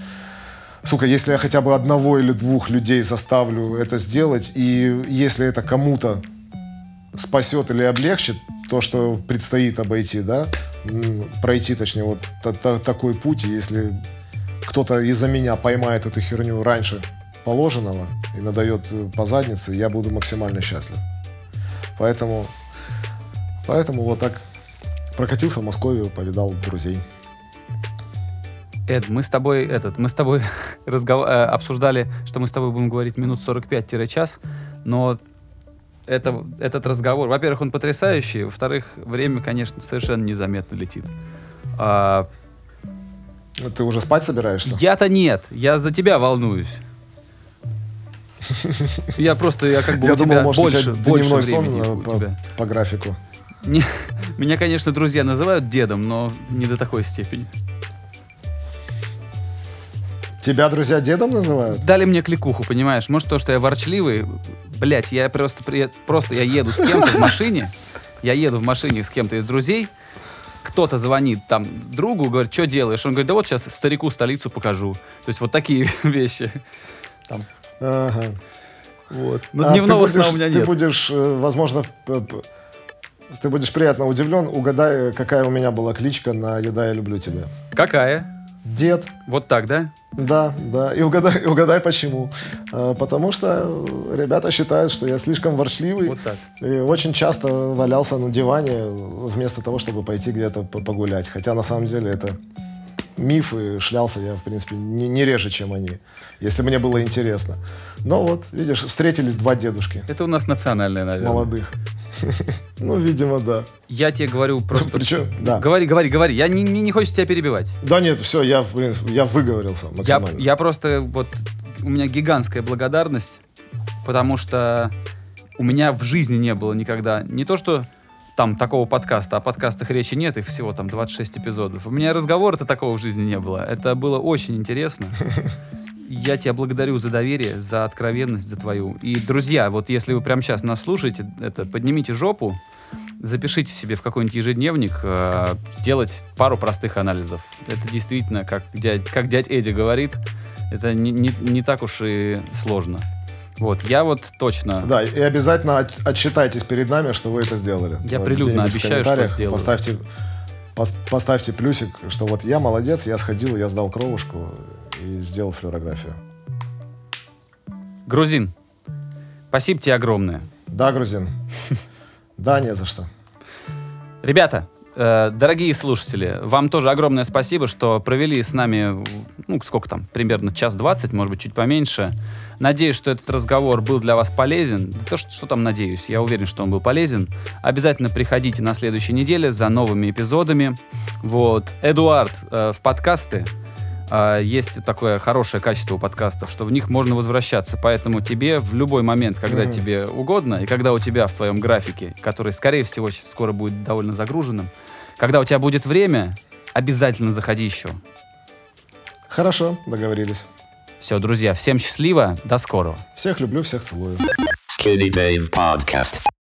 сука, если я хотя бы одного или двух людей заставлю это сделать, и если это кому-то спасет или облегчит то, что предстоит обойти, да, пройти, точнее, вот та та такой путь, если кто-то из-за меня поймает эту херню раньше положенного и надает э, по заднице, я буду максимально счастлив. Поэтому, поэтому вот так прокатился в Москве, повидал друзей. Эд, мы с тобой этот, мы с тобой разгов... Э, обсуждали, что мы с тобой будем говорить минут 45-час, но это, этот разговор, во-первых, он потрясающий, во-вторых, время, конечно, совершенно незаметно летит. А... Ты уже спать собираешься? Я-то нет, я за тебя волнуюсь. Я просто, я как бы я у думал, тебя может, больше, больше времени сон, у по, тебя. по графику. Не, меня, конечно, друзья называют дедом, но не до такой степени. Тебя друзья дедом называют? Дали мне кликуху, понимаешь? Может, то, что я ворчливый. Блять, я просто, просто я еду с кем-то в машине. Я еду в машине с кем-то из друзей. Кто-то звонит там другу, говорит, что делаешь? Он говорит, да вот сейчас старику столицу покажу. То есть вот такие вещи. Там. Ага. Вот. Но а дневного будешь, сна у меня нет. Ты будешь, э, возможно, ты будешь приятно удивлен. Угадай, какая у меня была кличка на «Еда, я люблю тебя». Какая? Дед. Вот так, да? Да, да. И угадай, угадай почему. А, потому что ребята считают, что я слишком ворчливый. Вот так. И очень часто валялся на диване вместо того, чтобы пойти где-то по- погулять. Хотя на самом деле это миф, и шлялся я, в принципе, не, не реже, чем они, если мне было интересно. Но вот, видишь, встретились два дедушки Это у нас национальное, наверное. молодых. Ну, видимо, да. Я тебе говорю просто... Причем, да. Говори, говори, говори. Я не, мне не хочется тебя перебивать. Да нет, все, я, в принципе, я выговорился Я, максимально. я просто вот у меня гигантская благодарность, потому что у меня в жизни не было никогда не то что там такого подкаста, о подкастах речи нет, их всего там 26 эпизодов. У меня разговора-то такого в жизни не было. Это было очень интересно. Я тебя благодарю за доверие, за откровенность, за твою. И, друзья, вот если вы прямо сейчас нас слушаете, это поднимите жопу, запишите себе в какой-нибудь ежедневник, э, сделать пару простых анализов. Это действительно, как дядь, как дядь Эдди говорит, это не, не, не так уж и сложно. Вот, я вот точно... Да, и обязательно от- отчитайтесь перед нами, что вы это сделали. Я Вот прилюдно где-нибудь в обещаю, что сделаю. Поставьте, пос- поставьте плюсик, что вот я молодец, я сходил, я сдал кровушку и сделал флюорографию. Грузин, спасибо тебе огромное. Да, грузин. Да, не за что. Ребята, э, дорогие слушатели, вам тоже огромное спасибо, что провели с нами, ну, сколько там, примерно час двадцать, может быть, чуть поменьше. Надеюсь, что этот разговор был для вас полезен. Да то, что, что там надеюсь, я уверен, что он был полезен. Обязательно приходите на следующей неделе за новыми эпизодами. Вот. Эдуард, э, в подкасты э, есть такое хорошее качество у подкастов, что в них можно возвращаться. Поэтому тебе в любой момент, когда Мгм. тебе угодно, и когда у тебя в твоем графике, который, скорее всего, сейчас скоро будет довольно загруженным, когда у тебя будет время, обязательно заходи еще. Хорошо, договорились. Все, друзья, всем счастливо, до скорого. Всех люблю, всех целую. Skinny Dave Podcast.